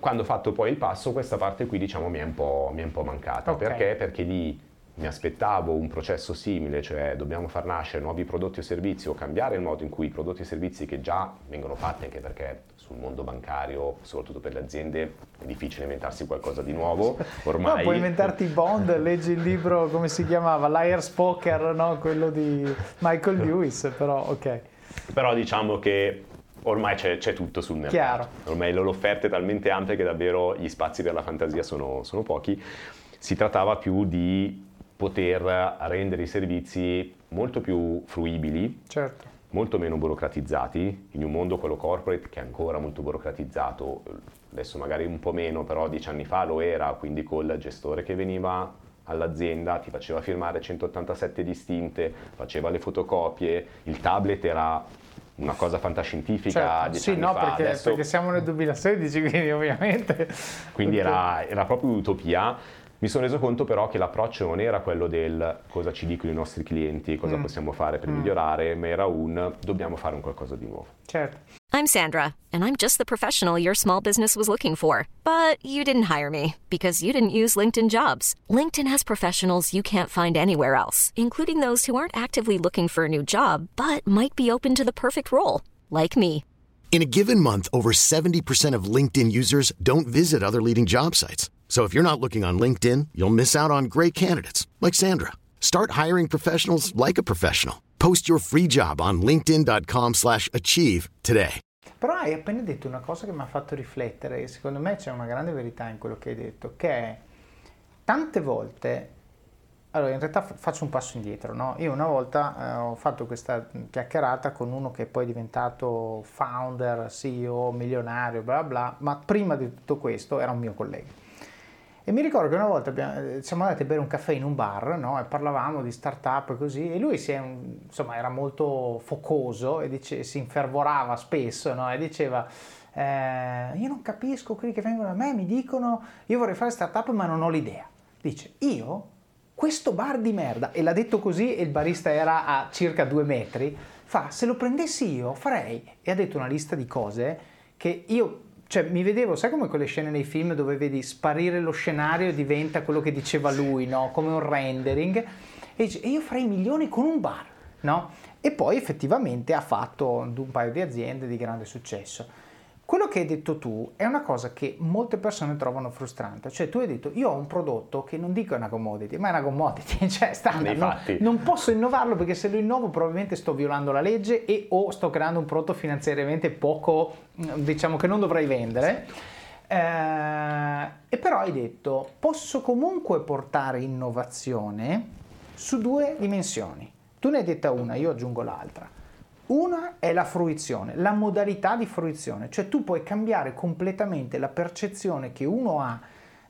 Quando ho fatto poi il passo, questa parte qui diciamo mi è un po', mi è un po mancata. Okay. Perché? Perché lì mi aspettavo un processo simile, cioè dobbiamo far nascere nuovi prodotti o servizi o cambiare il modo in cui i prodotti e servizi che già vengono fatti, anche perché sul mondo bancario, soprattutto per le aziende, è difficile inventarsi qualcosa di nuovo. Ormai... No, puoi inventarti Bond, leggi il libro, come si chiamava? Liar's Poker, no? quello di Michael Lewis, però ok. Però diciamo che ormai c'è, c'è, tutto sul mercato. Chiaro. Ormai l'offerta è talmente ampia che davvero gli spazi per la fantasia sono, sono pochi. Si trattava più di poter rendere i servizi molto più fruibili, certo. Molto meno burocratizzati, in un mondo quello corporate che è ancora molto burocratizzato, adesso magari un po' meno, però dieci anni fa lo era, quindi col gestore che veniva all'azienda, ti faceva firmare 187 distinte, faceva le fotocopie, il tablet era una cosa fantascientifica. Certo, sì, no, perché, Adesso... perché, siamo nel 2016, quindi ovviamente. Quindi era, era proprio un'utopia. Mi sono reso conto però che l'approccio non era quello del cosa ci dicono i nostri clienti, cosa mm. possiamo fare per mm. migliorare, ma era un dobbiamo fare un qualcosa di nuovo. Certo. I'm Sandra, and I'm just the professional your small business was looking for. But you didn't hire me because you didn't use LinkedIn jobs. LinkedIn has professionals you can't find anywhere else, including those who aren't actively looking for a new job, but might be open to the perfect role, like me. In a given month, over 70% of LinkedIn users don't visit other leading job sites. So if you're not looking on LinkedIn, you'll miss out on great candidates like Sandra. Start hiring professionals like a professional. Post your free job on linkedin.com/achieve today. Però hai appena detto una cosa che mi ha fatto riflettere e secondo me c'è una grande verità in quello che hai detto, che è tante volte allora, in realtà faccio un passo indietro, no? Io una volta eh, ho fatto questa chiacchierata con uno che poi è diventato founder, CEO, milionario, bla bla, ma prima di tutto questo era un mio collega. E mi ricordo che una volta abbiamo, eh, siamo andati a bere un caffè in un bar no? e parlavamo di start-up e così e lui è, insomma, era molto focoso e dice, si infervorava spesso no? e diceva eh, io non capisco quelli che vengono da me, mi dicono io vorrei fare start-up ma non ho l'idea. Dice io questo bar di merda, e l'ha detto così e il barista era a circa due metri, fa se lo prendessi io farei e ha detto una lista di cose che io cioè mi vedevo, sai come quelle scene nei film dove vedi sparire lo scenario e diventa quello che diceva lui, no? Come un rendering. E dice, e io farei milioni con un bar, no? E poi effettivamente ha fatto un paio di aziende di grande successo. Quello che hai detto tu è una cosa che molte persone trovano frustrante, cioè tu hai detto io ho un prodotto che non dico è una commodity, ma è una commodity, cioè standard, non, non, posso innovarlo perché se lo innovo probabilmente sto violando la legge e o sto creando un prodotto finanziariamente poco, diciamo che non dovrei vendere. Eh, e però hai detto posso comunque portare innovazione su due dimensioni. Tu ne hai detta una, io aggiungo l'altra. Una è la fruizione, la modalità di fruizione, cioè tu puoi cambiare completamente la percezione che uno ha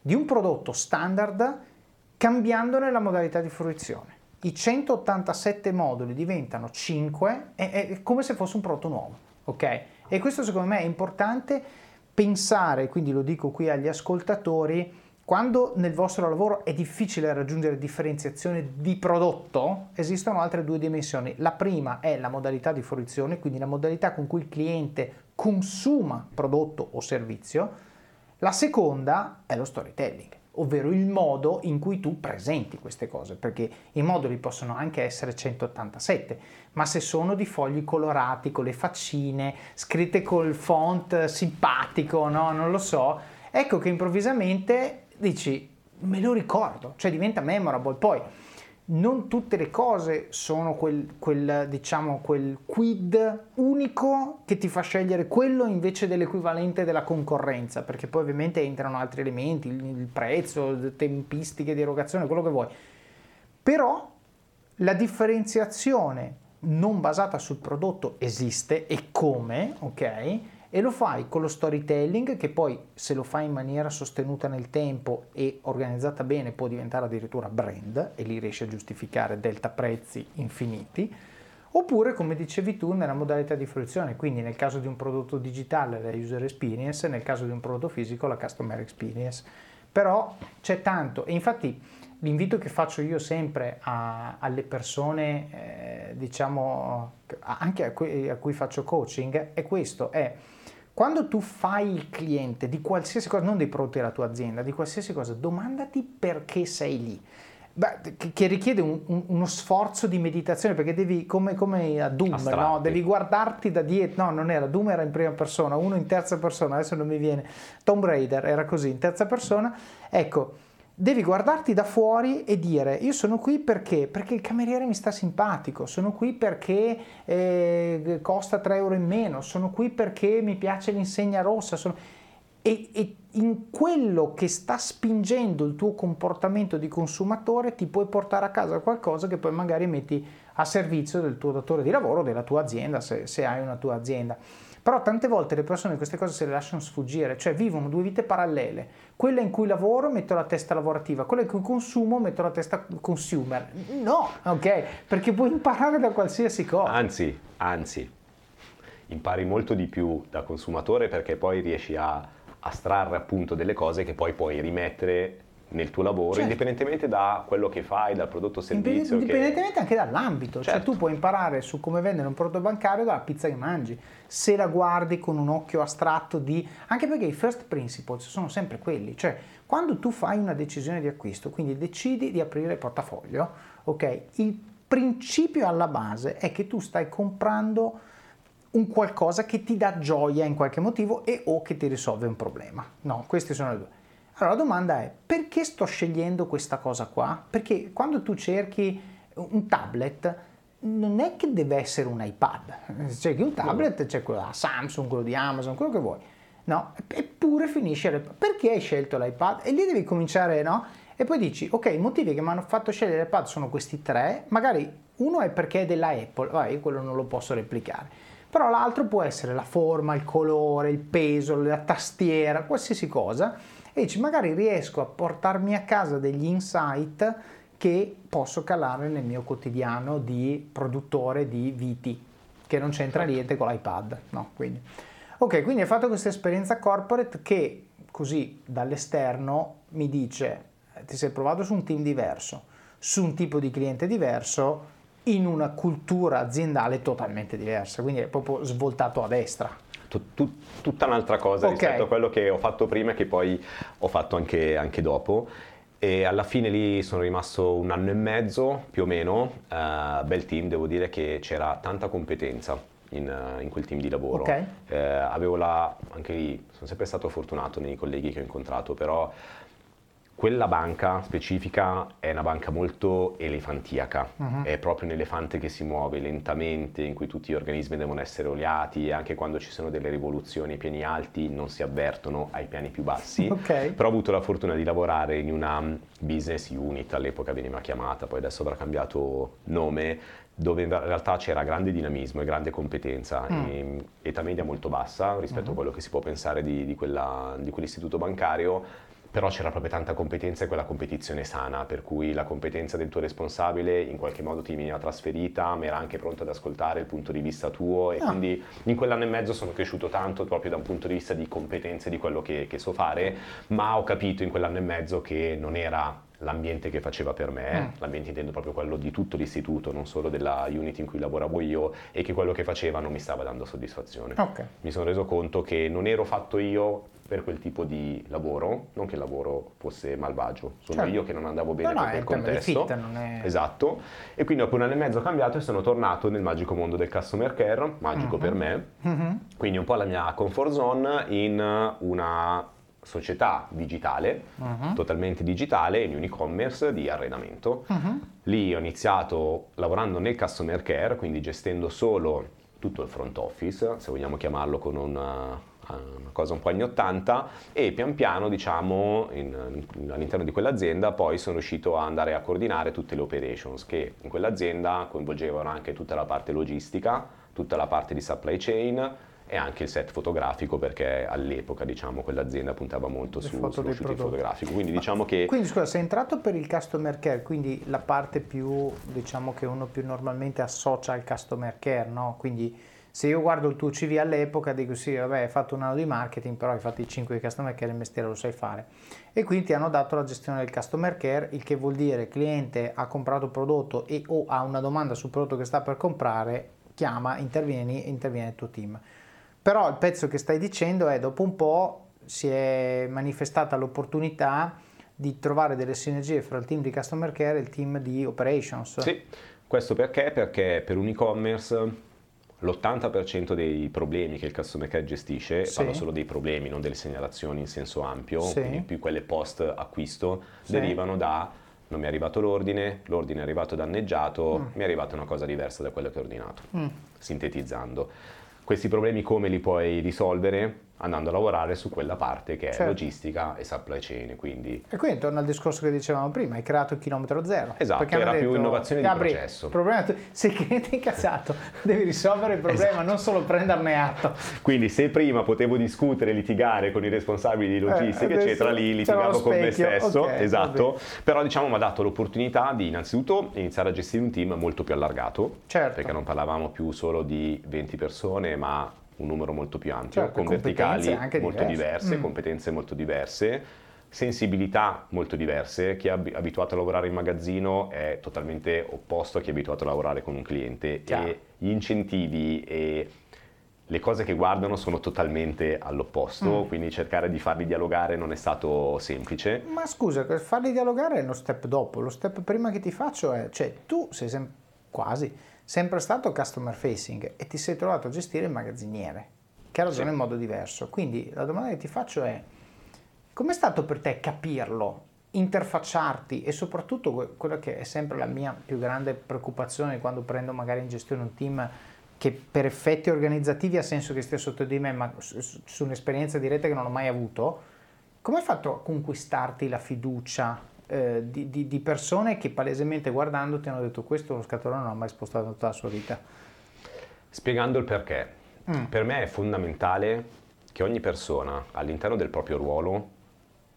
di un prodotto standard cambiandone la modalità di fruizione. I 187 moduli diventano 5, è, è come se fosse un prodotto nuovo, ok? E questo secondo me è importante pensare, quindi lo dico qui agli ascoltatori, quando nel vostro lavoro è difficile raggiungere differenziazione di prodotto, esistono altre due dimensioni. La prima è la modalità di fruizione, quindi la modalità con cui il cliente consuma prodotto o servizio. La seconda è lo storytelling, ovvero il modo in cui tu presenti queste cose, perché i moduli possono anche essere 187, ma se sono di fogli colorati, con le faccine, scritte col font simpatico, no? non lo so, ecco che improvvisamente dici, me lo ricordo, cioè diventa memorable. Poi non tutte le cose sono quel, quel, diciamo, quel quid unico che ti fa scegliere quello invece dell'equivalente della concorrenza, perché poi ovviamente entrano altri elementi, il, prezzo, tempistiche di erogazione, quello che vuoi. Però la differenziazione non basata sul prodotto esiste e come, ok? E lo fai con lo storytelling che poi se lo fai in maniera sostenuta nel tempo e organizzata bene può diventare addirittura brand e lì riesci a giustificare delta prezzi infiniti. Oppure come dicevi tu nella modalità di fruizione quindi nel caso di un prodotto digitale la user experience nel caso di un prodotto fisico la customer experience. Però c'è tanto e infatti l'invito che faccio io sempre a, alle persone eh, diciamo anche a cui, a cui faccio coaching è questo è quando tu fai il cliente di qualsiasi cosa, non dei prodotti della tua azienda, di qualsiasi cosa, domandati perché sei lì. Beh, che richiede un, un, uno sforzo di meditazione perché devi, come, come a Doom, no? devi guardarti da dietro. No, non era Doom, era in prima persona, uno in terza persona, adesso non mi viene. Tomb Raider era così, in terza persona. Ecco, devi guardarti da fuori e dire io sono qui perché? Perché il cameriere mi sta simpatico, sono qui perché eh, costa 3 euro in meno, sono qui perché mi piace l'insegna rossa. Sono... E, e, in quello che sta spingendo il tuo comportamento di consumatore ti puoi portare a casa qualcosa che poi magari metti a servizio del tuo datore di lavoro, della tua azienda, se, se hai una tua azienda. Però tante volte le persone queste cose se le lasciano sfuggire, cioè vivono due vite parallele. Quella in cui lavoro metto la testa lavorativa, quella in cui consumo metto la testa consumer. No, ok? Perché puoi imparare da qualsiasi cosa. Anzi, anzi, impari molto di più da consumatore perché poi riesci a astrarre appunto delle cose che poi puoi rimettere nel tuo lavoro, certo. indipendentemente da quello che fai, dal prodotto o servizio. Indipendentemente che... anche dall'ambito, certo. cioè tu puoi imparare su come vendere un prodotto bancario dalla pizza che mangi, se la guardi con un occhio astratto di... anche perché i first principles sono sempre quelli, cioè quando tu fai una decisione di acquisto, quindi decidi di aprire il portafoglio, ok, il principio alla base è che tu stai comprando un qualcosa che ti dà gioia in qualche motivo e o che ti risolve un problema. No, queste sono le due. Allora la domanda è perché sto scegliendo questa cosa qua? Perché quando tu cerchi un tablet non è che deve essere un iPad, se cerchi un tablet c'è quello da Samsung, quello di Amazon, quello che vuoi. No, eppure finisce l'iPad. Perché hai scelto l'iPad? E lì devi cominciare, no? E poi dici, ok, i motivi che mi hanno fatto scegliere l'iPad sono questi tre, magari uno è perché è della Apple, vabbè, io quello non lo posso replicare però l'altro può essere la forma, il colore, il peso, la tastiera, qualsiasi cosa e dici magari riesco a portarmi a casa degli insight che posso calare nel mio quotidiano di produttore di viti che non c'entra certo. niente con l'iPad no? quindi. ok quindi hai fatto questa esperienza corporate che così dall'esterno mi dice ti sei provato su un team diverso su un tipo di cliente diverso in una cultura aziendale totalmente diversa, quindi è proprio svoltato a destra. Tut, tutta un'altra cosa okay. rispetto a quello che ho fatto prima e che poi ho fatto anche, anche, dopo. E alla fine lì sono rimasto un anno e mezzo più o meno, uh, bel team, devo dire che c'era tanta competenza in, in quel team di lavoro. Okay. Eh, avevo la, anche lì, sono sempre stato fortunato nei colleghi che ho incontrato, però quella banca specifica è una banca molto elefantiaca, uh-huh. è proprio un elefante che si muove lentamente, in cui tutti gli organismi devono essere oliati e anche quando ci sono delle rivoluzioni ai piani alti non si avvertono ai piani più bassi. Okay. Però ho avuto la fortuna di lavorare in una business unit, all'epoca veniva chiamata, poi adesso avrà cambiato nome, dove in realtà c'era grande dinamismo e grande competenza, mm. età media molto bassa rispetto mm-hmm. a quello che si può pensare di, di, quella, di quell'istituto bancario però c'era proprio tanta competenza e quella competizione sana, per cui la competenza del tuo responsabile in qualche modo ti veniva trasferita, ma era anche pronto ad ascoltare il punto di vista tuo e no. quindi in quell'anno e mezzo sono cresciuto tanto proprio da un punto di vista di competenze di quello che, che so fare, ma ho capito in quell'anno e mezzo che non era l'ambiente che faceva per me, mm. l'ambiente intendo proprio quello di tutto l'istituto, non solo della unit in cui lavoravo io, e che quello che faceva non mi stava dando soddisfazione. Okay. Mi sono reso conto che non ero fatto io per quel tipo di lavoro, non che il lavoro fosse malvagio, sono certo. io che non andavo bene no, no, quel contesto. Fit, è... Esatto. E quindi dopo un anno e mezzo ho cambiato e sono tornato nel magico mondo del customer care, magico uh-huh. per me. Uh-huh. Quindi un po' la mia comfort zone in una società digitale, uh-huh. totalmente digitale, in un e-commerce di arredamento. Lì ho iniziato lavorando nel customer care, quindi gestendo solo tutto il front office, se vogliamo chiamarlo con una una cosa un po' anni 80 e pian piano diciamo in, in, all'interno di quell'azienda poi sono riuscito a andare a coordinare tutte le operations che in quell'azienda coinvolgevano anche tutta la parte logistica, tutta la parte di supply chain e anche il set fotografico perché all'epoca diciamo quell'azienda puntava molto su, sullo shooting fotografico quindi Ma, diciamo che quindi scusa sei entrato per il customer care quindi la parte più diciamo che uno più normalmente associa al customer care no? quindi se io guardo il tuo CV all'epoca dico sì, vabbè, hai fatto un anno di marketing, però hai fatto i 5 di customer care, il mestiere lo sai fare. E quindi ti hanno dato la gestione del customer care, il che vuol dire cliente ha comprato il prodotto e o ha una domanda sul prodotto che sta per comprare, chiama, intervieni e interviene il tuo team. Però il pezzo che stai dicendo è dopo un po' si è manifestata l'opportunità di trovare delle sinergie fra il team di customer care e il team di operations. Sì, questo perché? Perché per un e-commerce l'80% dei problemi che il customer care gestisce, sì. parlo solo dei problemi, non delle segnalazioni in senso ampio, sì. quindi più quelle post acquisto, sì. derivano da non mi è arrivato l'ordine, l'ordine è arrivato danneggiato, mm. mi è arrivata una cosa diversa da quello che ho ordinato, mm. sintetizzando. Questi problemi come li puoi risolvere? Andando a lavorare su quella parte che è certo. logistica e supply chain. Quindi... E quindi torna al discorso che dicevamo prima, hai creato il chilometro zero. Esatto, era detto, più innovazione di Gabri, processo. Problema, se il cliente è incazzato devi risolvere il problema, esatto. non solo prenderne atto. Quindi se prima potevo discutere, litigare con i responsabili di logistica, eh, eccetera, lì litigavo con me stesso, okay, esatto, però diciamo mi ha dato l'opportunità di innanzitutto iniziare a gestire un team molto più allargato, certo. perché non parlavamo più solo di 20 persone, ma un numero molto più ampio, certo, con verticali molto diverse, diverse mm. competenze molto diverse, sensibilità molto diverse. Chi è abituato a lavorare in magazzino è totalmente opposto a chi è abituato a lavorare con un cliente Chiaro. e gli incentivi e le cose che guardano sono totalmente all'opposto, mm. quindi cercare di farli dialogare non è stato semplice. Ma scusa, farli dialogare è lo step dopo, lo step prima che ti faccio è, cioè tu sei sem- quasi sempre stato customer facing e ti sei trovato a gestire il magazziniere, che ha ragione sì. in modo diverso. Quindi la domanda che ti faccio è, com'è stato per te capirlo, interfacciarti e soprattutto quella che è sempre la mia più grande preoccupazione quando prendo magari in gestione un team che per effetti organizzativi ha senso che stia sotto di me, ma su, un'esperienza diretta che non ho mai avuto, come hai fatto a conquistarti la fiducia eh, di, di, di, persone che palesemente guardandoti hanno detto questo lo scatolone non ha mai spostato tutta la sua vita? Spiegando il perché. Mm. Per me è fondamentale che ogni persona all'interno del proprio ruolo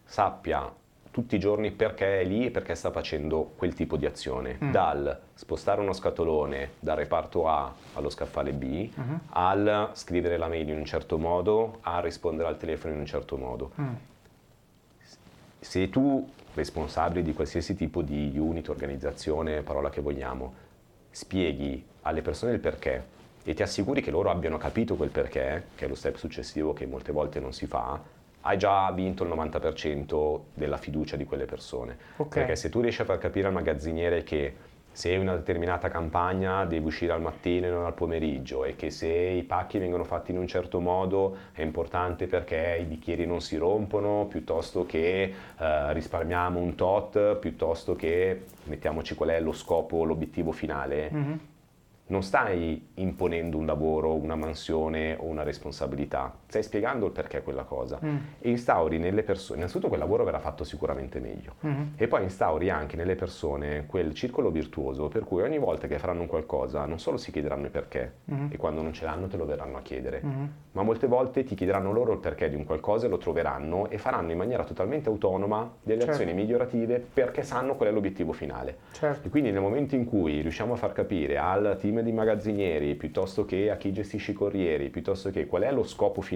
sappia tutti i giorni perché è lì e perché sta facendo quel tipo di azione, mm. dal spostare uno scatolone dal reparto A allo scaffale B, mm-hmm. al scrivere la mail in un certo modo, a rispondere al telefono in un certo modo. Mm. Se tu, responsabile di qualsiasi tipo di unit, organizzazione, parola che vogliamo, spieghi alle persone il perché e ti assicuri che loro abbiano capito quel perché, che è lo step successivo che molte volte non si fa, hai già vinto il 90% della fiducia di quelle persone. Okay. Perché se tu riesci a far capire al magazziniere che se una determinata campagna devi uscire al mattino e non al pomeriggio e che se i pacchi vengono fatti in un certo modo è importante perché i bicchieri non si rompono piuttosto che eh, risparmiamo un tot piuttosto che mettiamoci qual è lo scopo, l'obiettivo finale. Mm-hmm non stai imponendo un lavoro, una mansione o una responsabilità, stai spiegando il perché quella cosa mm. e instauri nelle persone, innanzitutto quel lavoro verrà fatto sicuramente meglio mm. e poi instauri anche nelle persone quel circolo virtuoso per cui ogni volta che faranno qualcosa non solo si chiederanno il perché mm. e quando non ce l'hanno te lo verranno a chiedere, mm. ma molte volte ti chiederanno loro il perché di un qualcosa e lo troveranno e faranno in maniera totalmente autonoma delle certo. azioni migliorative perché sanno qual è l'obiettivo finale. Certo. E quindi nel momento in cui riusciamo a far capire al team di magazzinieri, piuttosto che a chi gestisce i corrieri, piuttosto che qual è lo scopo finale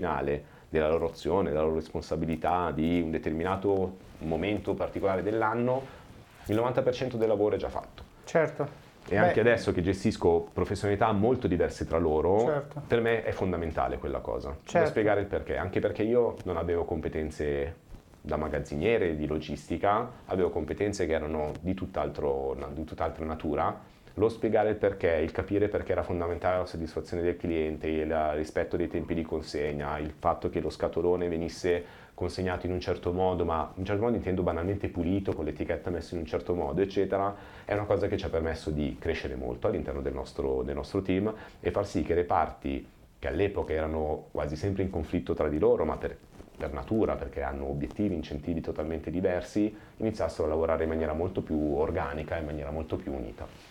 della loro azione, della loro responsabilità di un determinato momento particolare dell'anno, il 90% del lavoro è già fatto. Certo. E Beh, anche adesso che gestisco professionalità molto diverse tra loro, certo. per me è fondamentale quella cosa. Certo. Da spiegare il perché, anche perché io non avevo competenze da magazziniere di logistica, avevo competenze che erano di, tutt'altro, di tutt'altra natura lo spiegare il perché, il capire perché era fondamentale la soddisfazione del cliente, il rispetto dei tempi di consegna, il fatto che lo scatolone venisse consegnato in un certo modo, ma in un certo modo intendo banalmente pulito, con l'etichetta messa in un certo modo, eccetera, è una cosa che ci ha permesso di crescere molto all'interno del nostro, del nostro team e far sì che reparti che all'epoca erano quasi sempre in conflitto tra di loro, ma per, per natura, perché hanno obiettivi, incentivi totalmente diversi, iniziassero a lavorare in maniera molto più organica, in maniera molto più unita.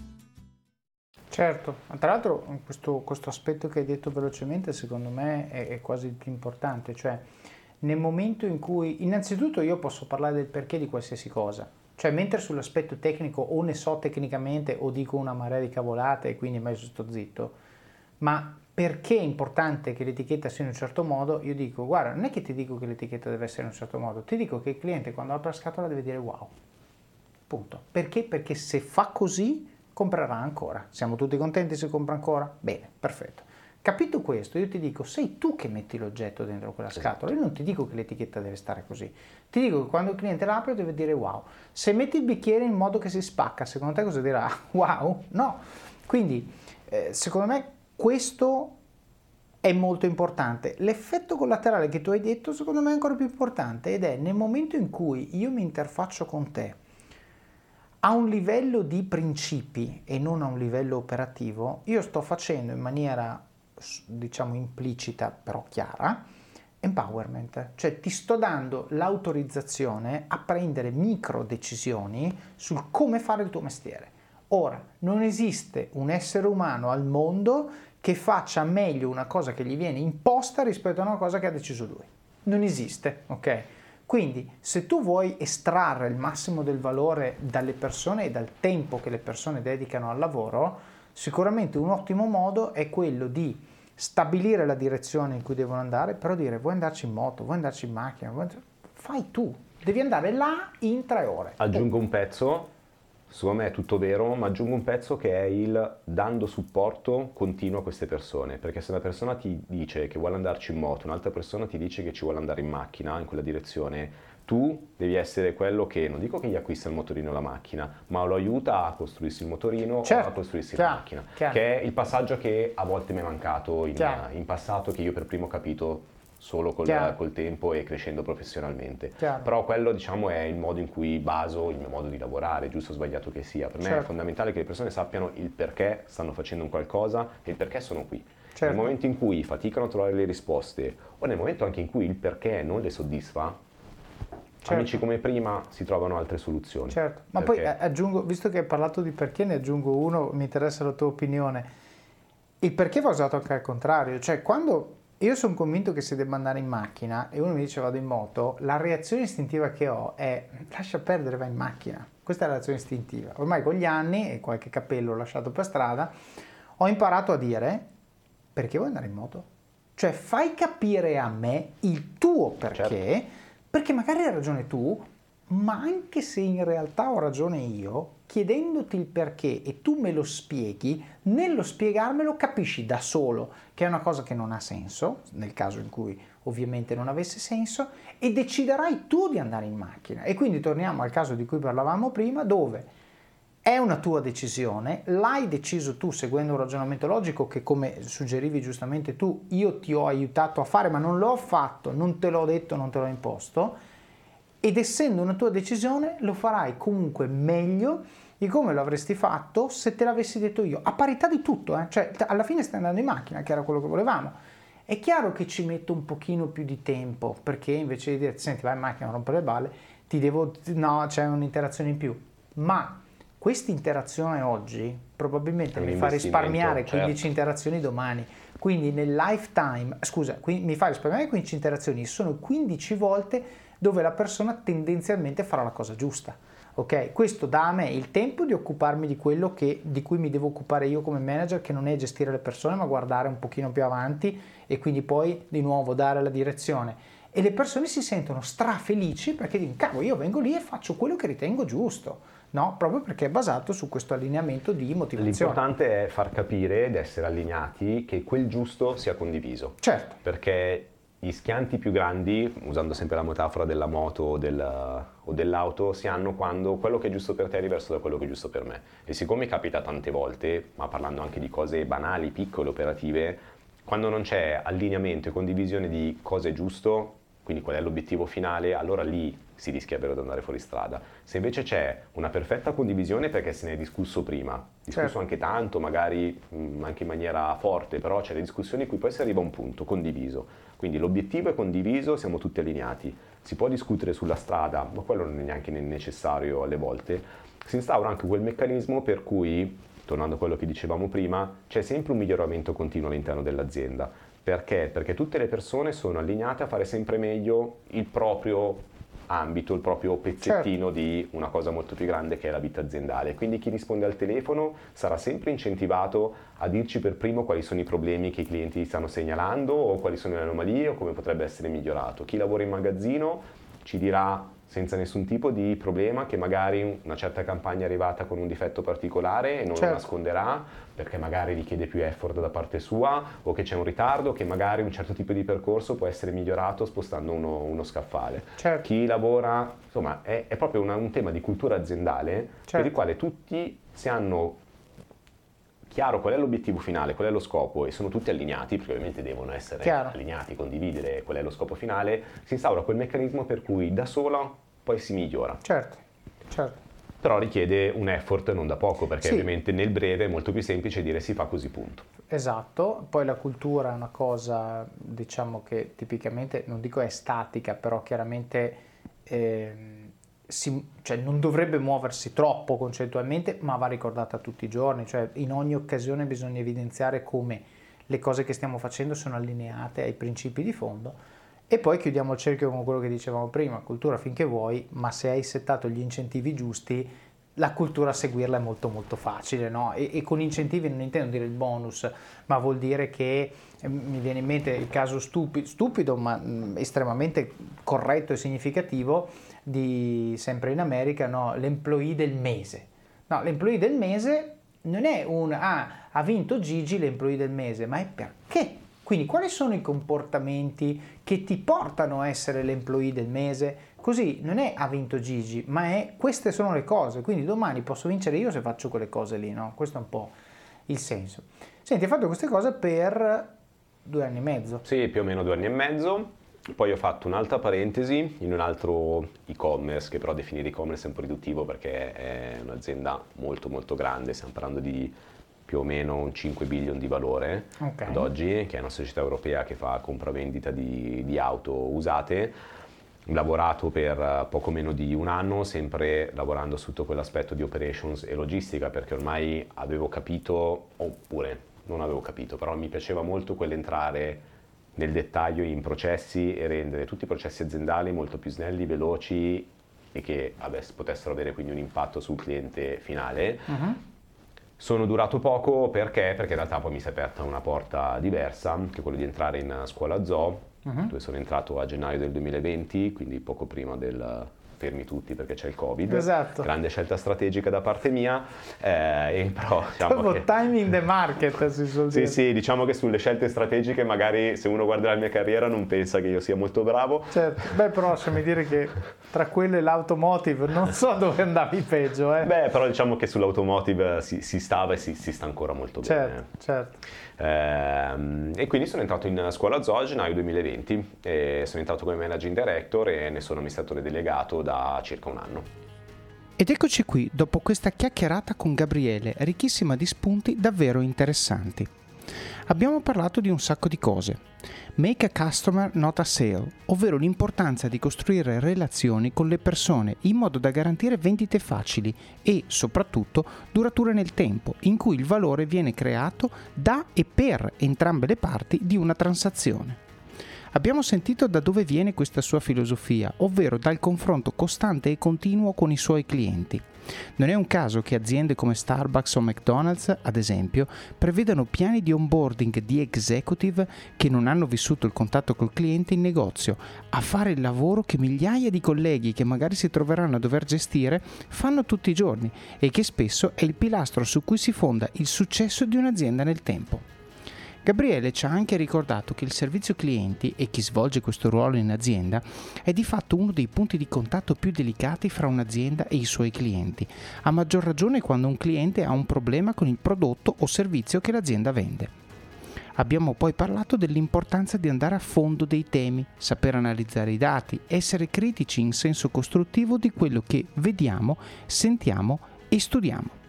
Certo, tra l'altro questo, questo, aspetto che hai detto velocemente secondo me è, è, quasi il più importante, cioè nel momento in cui innanzitutto io posso parlare del perché di qualsiasi cosa, cioè mentre sull'aspetto tecnico o ne so tecnicamente o dico una marea di cavolate e quindi meglio sto zitto, ma perché è importante che l'etichetta sia in un certo modo, io dico guarda non è che ti dico che l'etichetta deve essere in un certo modo, ti dico che il cliente quando apre la scatola deve dire wow, punto. Perché? Perché se fa così comprerà ancora. Siamo tutti contenti se compra ancora? Bene, perfetto. Capito questo, io ti dico, sei tu che metti l'oggetto dentro quella scatola, io non ti dico che l'etichetta deve stare così, ti dico che quando il cliente l'apre deve dire wow. Se metti il bicchiere in modo che si spacca, secondo te cosa dirà? Wow? No. Quindi, eh, secondo me, questo è molto importante. L'effetto collaterale che tu hai detto, secondo me, è ancora più importante ed è nel momento in cui io mi interfaccio con te, a un livello di principi e non a un livello operativo, io sto facendo in maniera diciamo implicita però chiara empowerment, cioè ti sto dando l'autorizzazione a prendere micro decisioni sul come fare il tuo mestiere. Ora, non esiste un essere umano al mondo che faccia meglio una cosa che gli viene imposta rispetto a una cosa che ha deciso lui. Non esiste, ok? Quindi se tu vuoi estrarre il massimo del valore dalle persone e dal tempo che le persone dedicano al lavoro, sicuramente un ottimo modo è quello di stabilire la direzione in cui devono andare, però dire vuoi andarci in moto, vuoi andarci in macchina, fai tu, devi andare là in tre ore. Aggiungo un pezzo, secondo me è tutto vero, ma aggiungo un pezzo che è il dando supporto continuo a queste persone, perché se una persona ti dice che vuole andarci in moto, un'altra persona ti dice che ci vuole andare in macchina in quella direzione, tu devi essere quello che, non dico che gli acquista il motorino o la macchina, ma lo aiuta a costruirsi il motorino certo, o a costruirsi chiaro, la macchina, chiaro. che è il passaggio che a volte mi è mancato in, in passato, che io per primo ho capito solo col, col, tempo e crescendo professionalmente. Chiaro. Però quello diciamo è il modo in cui baso il mio modo di lavorare, giusto o sbagliato che sia. Per certo. me è certo. fondamentale che le persone sappiano il perché stanno facendo un qualcosa e il perché sono qui. Certo. Nel momento in cui faticano a trovare le risposte o nel momento anche in cui il perché non le soddisfa, Certo. Amici come prima si trovano altre soluzioni. Certo, ma perché... poi aggiungo, visto che hai parlato di perché, ne aggiungo uno, mi interessa la tua opinione. Il perché va usato anche al contrario, cioè quando io sono convinto che si debba andare in macchina e uno mi dice vado in moto, la reazione istintiva che ho è lascia perdere, vai in macchina. Questa è la reazione istintiva. Ormai con gli anni e qualche capello lasciato per strada, ho imparato a dire perché vuoi andare in moto? Cioè fai capire a me il tuo perché. Certo perché magari hai ragione tu, ma anche se in realtà ho ragione io, chiedendoti il perché e tu me lo spieghi, nello spiegarmelo capisci da solo che è una cosa che non ha senso, nel caso in cui ovviamente non avesse senso, e deciderai tu di andare in macchina. E quindi torniamo al caso di cui parlavamo prima, dove è una tua decisione, l'hai deciso tu seguendo un ragionamento logico che come suggerivi giustamente tu, io ti ho aiutato a fare, ma non l'ho fatto, non te l'ho detto, non te l'ho imposto, ed essendo una tua decisione lo farai comunque meglio di come lo avresti fatto se te l'avessi detto io, a parità di tutto, eh? cioè alla fine stai andando in macchina, che era quello che volevamo. È chiaro che ci metto un pochino più di tempo, perché invece di dire, senti vai in macchina, non rompere le balle, ti devo, no, c'è un'interazione in più, ma questa interazione oggi probabilmente mi fa risparmiare 15 certo. interazioni domani. Quindi nel lifetime, scusa, mi fa risparmiare 15 interazioni, sono 15 volte dove la persona tendenzialmente farà la cosa giusta. Ok, questo dà a me il tempo di occuparmi di quello che, di cui mi devo occupare io come manager, che non è gestire le persone, ma guardare un pochino più avanti e quindi poi di nuovo dare la direzione. E le persone si sentono strafelici perché dicono, cavolo, io vengo lì e faccio quello che ritengo giusto no? proprio perché è basato su questo allineamento di motivazione. L'importante è far capire ed essere allineati che quel giusto sia condiviso. Certo. Perché gli schianti più grandi, usando sempre la metafora della moto o, del, o, dell'auto, si hanno quando quello che è giusto per te è diverso da quello che è giusto per me. E siccome capita tante volte, ma parlando anche di cose banali, piccole, operative, quando non c'è allineamento e condivisione di cosa è giusto, quindi qual è l'obiettivo finale, allora lì si rischia davvero di andare fuori strada. Se invece c'è una perfetta condivisione perché se ne è discusso prima, discusso certo. anche tanto, magari mh, anche in maniera forte, però c'è le discussioni in cui poi si arriva a un punto condiviso. Quindi l'obiettivo è condiviso, siamo tutti allineati. Si può discutere sulla strada, ma quello non è neanche necessario alle volte. Si instaura anche quel meccanismo per cui, tornando a quello che dicevamo prima, c'è sempre un miglioramento continuo all'interno dell'azienda. Perché? Perché tutte le persone sono allineate a fare sempre meglio il proprio ambito, il proprio pezzettino certo. di una cosa molto più grande che è la vita aziendale. Quindi chi risponde al telefono sarà sempre incentivato a dirci per primo quali sono i problemi che i clienti stanno segnalando o quali sono le anomalie o come potrebbe essere migliorato. Chi lavora in magazzino ci dirà senza nessun tipo di problema che magari una certa campagna è arrivata con un difetto particolare e non certo. lo nasconderà perché magari richiede più effort da parte sua o che c'è un ritardo, che magari un certo tipo di percorso può essere migliorato spostando uno, uno scaffale. Certo. Chi lavora, insomma, è, è proprio una, un tema di cultura aziendale certo. per il quale tutti si hanno chiaro qual è l'obiettivo finale, qual è lo scopo e sono tutti allineati, perché ovviamente devono essere chiaro. allineati, condividere qual è lo scopo finale, si instaura quel meccanismo per cui da solo poi si migliora. Certo, certo. però richiede un effort non da poco, perché sì. ovviamente nel breve è molto più semplice dire si fa così punto. Esatto, poi la cultura è una cosa, diciamo che tipicamente, non dico è statica, però chiaramente eh, si, cioè non dovrebbe muoversi troppo concettualmente, ma va ricordata tutti i giorni, cioè in ogni occasione bisogna evidenziare come le cose che stiamo facendo sono allineate ai principi di fondo e poi chiudiamo il cerchio con quello che dicevamo prima, cultura finché vuoi, ma se hai settato gli incentivi giusti, la cultura a seguirla è molto molto facile, no? e, e, con incentivi non intendo dire il bonus, ma vuol dire che eh, mi viene in mente il caso stupido, stupido ma mh, estremamente corretto e significativo di sempre in America, no? l'employee del mese. No, l'employee del mese non è un ah, ha vinto Gigi l'employee del mese, ma è perché quindi quali sono i comportamenti che ti portano a essere l'employee del mese? Così non è ha vinto Gigi, ma è queste sono le cose, quindi domani posso vincere io se faccio quelle cose lì, no? Questo è un po' il senso. Senti, hai fatto queste cose per due anni e mezzo. Sì, più o meno due anni e mezzo. Poi ho fatto un'altra parentesi in un altro e-commerce, che però definire e-commerce è un po' riduttivo perché è un'azienda molto molto grande, stiamo parlando di più o meno un 5 billion di valore okay. ad oggi, che è una società europea che fa compravendita di, di auto usate. Ho lavorato per poco meno di un anno, sempre lavorando su tutto quell'aspetto di operations e logistica, perché ormai avevo capito, oppure non avevo capito, però mi piaceva molto quell'entrare nel dettaglio in processi e rendere tutti i processi aziendali molto più snelli, veloci e che vabbè, potessero avere quindi un impatto sul cliente finale. Uh-huh. Sono durato poco perché? Perché in realtà poi mi si è aperta una porta diversa, che è quella di entrare in scuola zoo, uh-huh. dove sono entrato a gennaio del 2020, quindi poco prima del, fermi tutti perché c'è il Covid. Esatto. Grande scelta strategica da parte mia. Eh, però, diciamo che... timing the market si suol dire. Sì, sì, diciamo che sulle scelte strategiche magari se uno guarda la mia carriera non pensa che io sia molto bravo. Certo, beh però lasciami dire che tra quello e l'automotive non so dove andavi peggio. Eh. Beh, però diciamo che sull'automotive si, si stava e si, si, sta ancora molto certo, bene. Certo, eh, e quindi sono entrato in scuola Zoo a gennaio 2020 e sono entrato come managing director e ne sono amministratore delegato da circa un anno. Ed eccoci qui, dopo questa chiacchierata con Gabriele, ricchissima di spunti davvero interessanti. Abbiamo parlato di un sacco di cose. Make a customer not a sale, ovvero l'importanza di costruire relazioni con le persone in modo da garantire vendite facili e soprattutto durature nel tempo, in cui il valore viene creato da e per entrambe le parti di una transazione. Abbiamo sentito da dove viene questa sua filosofia, ovvero dal confronto costante e continuo con i suoi clienti. Non è un caso che aziende come Starbucks o McDonald's, ad esempio, prevedano piani di onboarding di executive che non hanno vissuto il contatto col cliente in negozio, a fare il lavoro che migliaia di colleghi che magari si troveranno a dover gestire fanno tutti i giorni e che spesso è il pilastro su cui si fonda il successo di un'azienda nel tempo. Gabriele ci ha anche ricordato che il servizio clienti e chi svolge questo ruolo in azienda è di fatto uno dei punti di contatto più delicati fra un'azienda e i suoi clienti, a maggior ragione quando un cliente ha un problema con il prodotto o servizio che l'azienda vende. Abbiamo poi parlato dell'importanza di andare a fondo dei temi, saper analizzare i dati, essere critici in senso costruttivo di quello che vediamo, sentiamo e studiamo.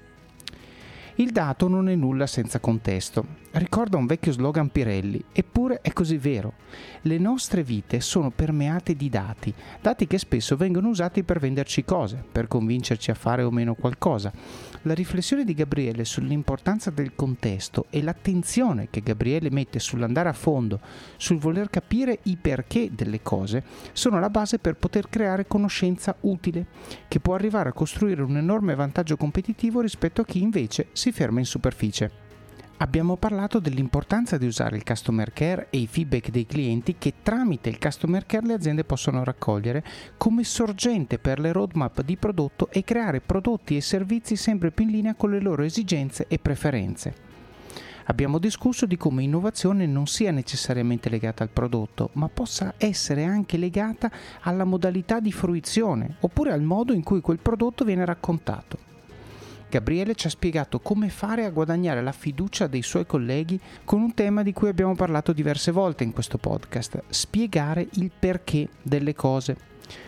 Il dato non è nulla senza contesto. Ricorda un vecchio slogan Pirelli, eppure è così vero. Le nostre vite sono permeate di dati, dati che spesso vengono usati per venderci cose, per convincerci a fare o meno qualcosa. La riflessione di Gabriele sull'importanza del contesto e l'attenzione che Gabriele mette sull'andare a fondo, sul voler capire i perché delle cose, sono la base per poter creare conoscenza utile, che può arrivare a costruire un enorme vantaggio competitivo rispetto a chi invece si ferma in superficie. Abbiamo parlato dell'importanza di usare il customer care e i feedback dei clienti che tramite il customer care le aziende possono raccogliere come sorgente per le roadmap di prodotto e creare prodotti e servizi sempre più in linea con le loro esigenze e preferenze. Abbiamo discusso di come innovazione non sia necessariamente legata al prodotto, ma possa essere anche legata alla modalità di fruizione oppure al modo in cui quel prodotto viene raccontato. Gabriele ci ha spiegato come fare a guadagnare la fiducia dei suoi colleghi con un tema di cui abbiamo parlato diverse volte in questo podcast, spiegare il perché delle cose.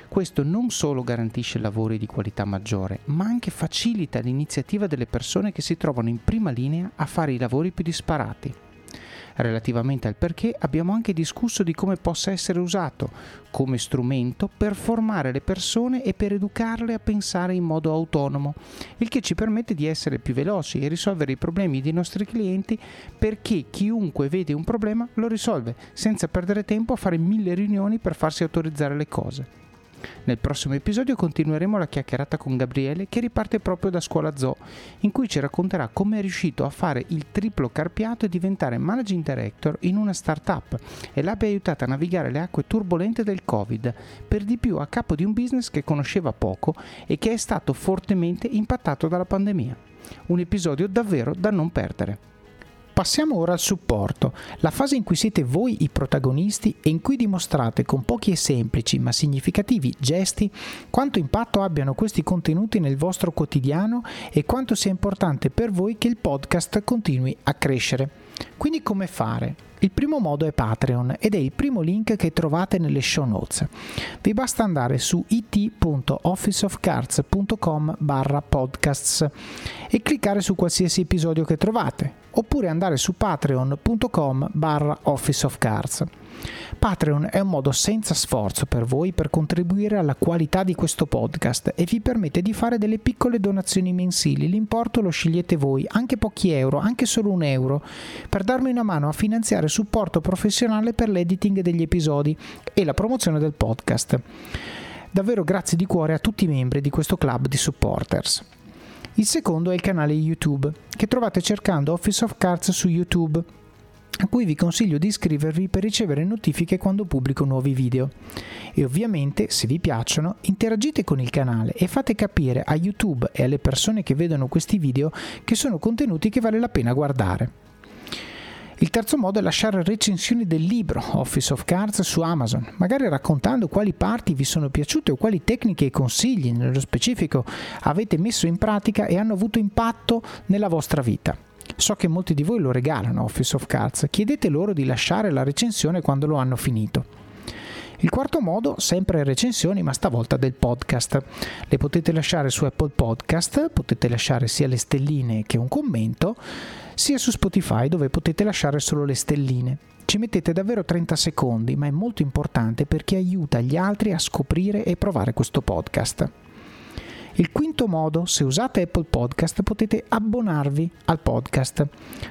Questo non solo garantisce lavori di qualità maggiore, ma anche facilita l'iniziativa delle persone che si trovano in prima linea a fare i lavori più disparati. Relativamente al perché abbiamo anche discusso di come possa essere usato come strumento per formare le persone e per educarle a pensare in modo autonomo, il che ci permette di essere più veloci e risolvere i problemi dei nostri clienti perché chiunque vede un problema lo risolve senza perdere tempo a fare mille riunioni per farsi autorizzare le cose. Nel prossimo episodio continueremo la chiacchierata con Gabriele che riparte proprio da scuola zoo, in cui ci racconterà come è riuscito a fare il triplo carpiato e diventare managing director in una startup e l'abbia aiutata a navigare le acque turbolente del Covid, per di più a capo di un business che conosceva poco e che è stato fortemente impattato dalla pandemia. Un episodio davvero da non perdere. Passiamo ora al supporto, la fase in cui siete voi i protagonisti e in cui dimostrate con pochi e semplici ma significativi gesti quanto impatto abbiano questi contenuti nel vostro quotidiano e quanto sia importante per voi che il podcast continui a crescere. Quindi come fare? Il primo modo è Patreon ed è il primo link che trovate nelle show notes. Vi basta andare su it.officeofcards.com barra podcasts e cliccare su qualsiasi episodio che trovate oppure andare su patreon.com barra officeofcards. Patreon è un modo senza sforzo per voi per contribuire alla qualità di questo podcast e vi permette di fare delle piccole donazioni mensili. L'importo lo scegliete voi, anche pochi euro, anche solo un euro, per darmi una mano a finanziare supporto professionale per l'editing degli episodi e la promozione del podcast. Davvero grazie di cuore a tutti i membri di questo club di supporters. Il secondo è il canale YouTube, che trovate cercando Office of Cards su YouTube a cui vi consiglio di iscrivervi per ricevere notifiche quando pubblico nuovi video. E ovviamente, se vi piacciono, interagite con il canale e fate capire a YouTube e alle persone che vedono questi video che sono contenuti che vale la pena guardare. Il terzo modo è lasciare recensioni del libro Office of Cards su Amazon, magari raccontando quali parti vi sono piaciute o quali tecniche e consigli nello specifico avete messo in pratica e hanno avuto impatto nella vostra vita. So che molti di voi lo regalano Office of Cards, chiedete loro di lasciare la recensione quando lo hanno finito. Il quarto modo, sempre recensioni, ma stavolta del podcast. Le potete lasciare su Apple Podcast, potete lasciare sia le stelline che un commento, sia su Spotify dove potete lasciare solo le stelline. Ci mettete davvero 30 secondi, ma è molto importante perché aiuta gli altri a scoprire e provare questo podcast. Il quinto modo, se usate Apple Podcast potete abbonarvi al podcast.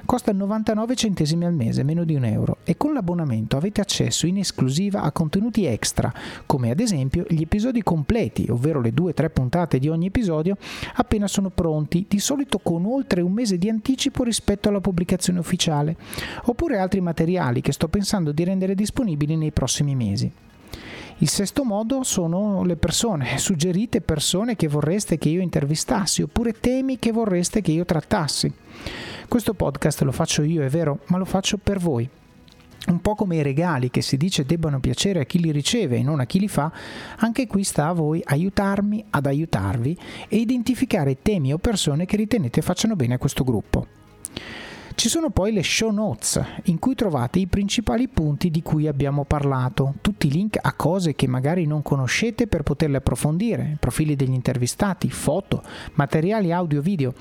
Costa 99 centesimi al mese, meno di un euro, e con l'abbonamento avete accesso in esclusiva a contenuti extra, come ad esempio gli episodi completi, ovvero le 2-3 puntate di ogni episodio, appena sono pronti, di solito con oltre un mese di anticipo rispetto alla pubblicazione ufficiale, oppure altri materiali che sto pensando di rendere disponibili nei prossimi mesi. Il sesto modo sono le persone, suggerite persone che vorreste che io intervistassi oppure temi che vorreste che io trattassi. Questo podcast lo faccio io, è vero, ma lo faccio per voi. Un po' come i regali che si dice debbano piacere a chi li riceve e non a chi li fa, anche qui sta a voi aiutarmi ad aiutarvi e identificare temi o persone che ritenete facciano bene a questo gruppo. Ci sono poi le show notes in cui trovate i principali punti di cui abbiamo parlato, tutti i link a cose che magari non conoscete per poterle approfondire, profili degli intervistati, foto, materiali audio video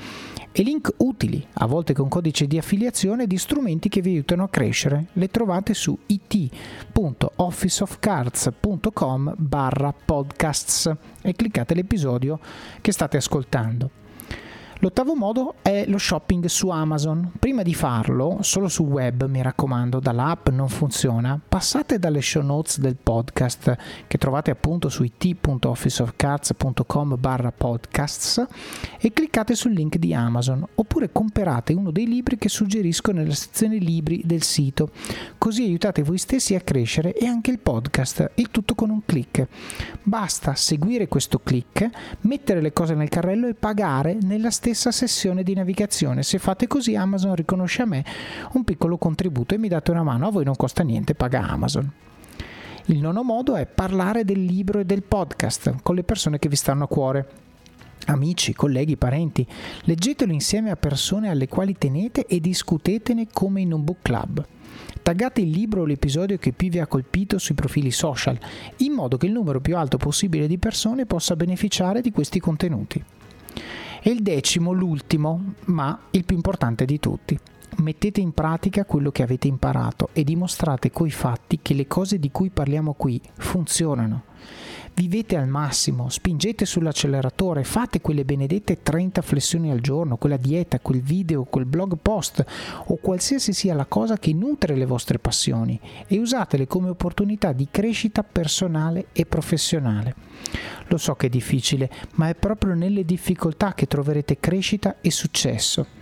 e link utili, a volte con codice di affiliazione, di strumenti che vi aiutano a crescere. Le trovate su it.officeofcards.com barra podcasts e cliccate l'episodio che state ascoltando. L'ottavo modo è lo shopping su Amazon. Prima di farlo, solo sul web, mi raccomando, dall'app non funziona, passate dalle show notes del podcast che trovate appunto su it.officeofcards.com barra podcasts e cliccate sul link di Amazon oppure comprate uno dei libri che suggerisco nella sezione libri del sito. Così aiutate voi stessi a crescere e anche il podcast, il tutto con un clic. Basta seguire questo clic, mettere le cose nel carrello e pagare nella stessa stessa sessione di navigazione. Se fate così Amazon riconosce a me un piccolo contributo e mi date una mano, a voi non costa niente, paga Amazon. Il nono modo è parlare del libro e del podcast con le persone che vi stanno a cuore. Amici, colleghi, parenti, leggetelo insieme a persone alle quali tenete e discutetene come in un book club. Taggate il libro o l'episodio che più vi ha colpito sui profili social, in modo che il numero più alto possibile di persone possa beneficiare di questi contenuti. E il decimo, l'ultimo, ma il più importante di tutti. Mettete in pratica quello che avete imparato e dimostrate coi fatti che le cose di cui parliamo qui funzionano vivete al massimo, spingete sull'acceleratore, fate quelle benedette 30 flessioni al giorno, quella dieta, quel video, quel blog post o qualsiasi sia la cosa che nutre le vostre passioni e usatele come opportunità di crescita personale e professionale. Lo so che è difficile, ma è proprio nelle difficoltà che troverete crescita e successo.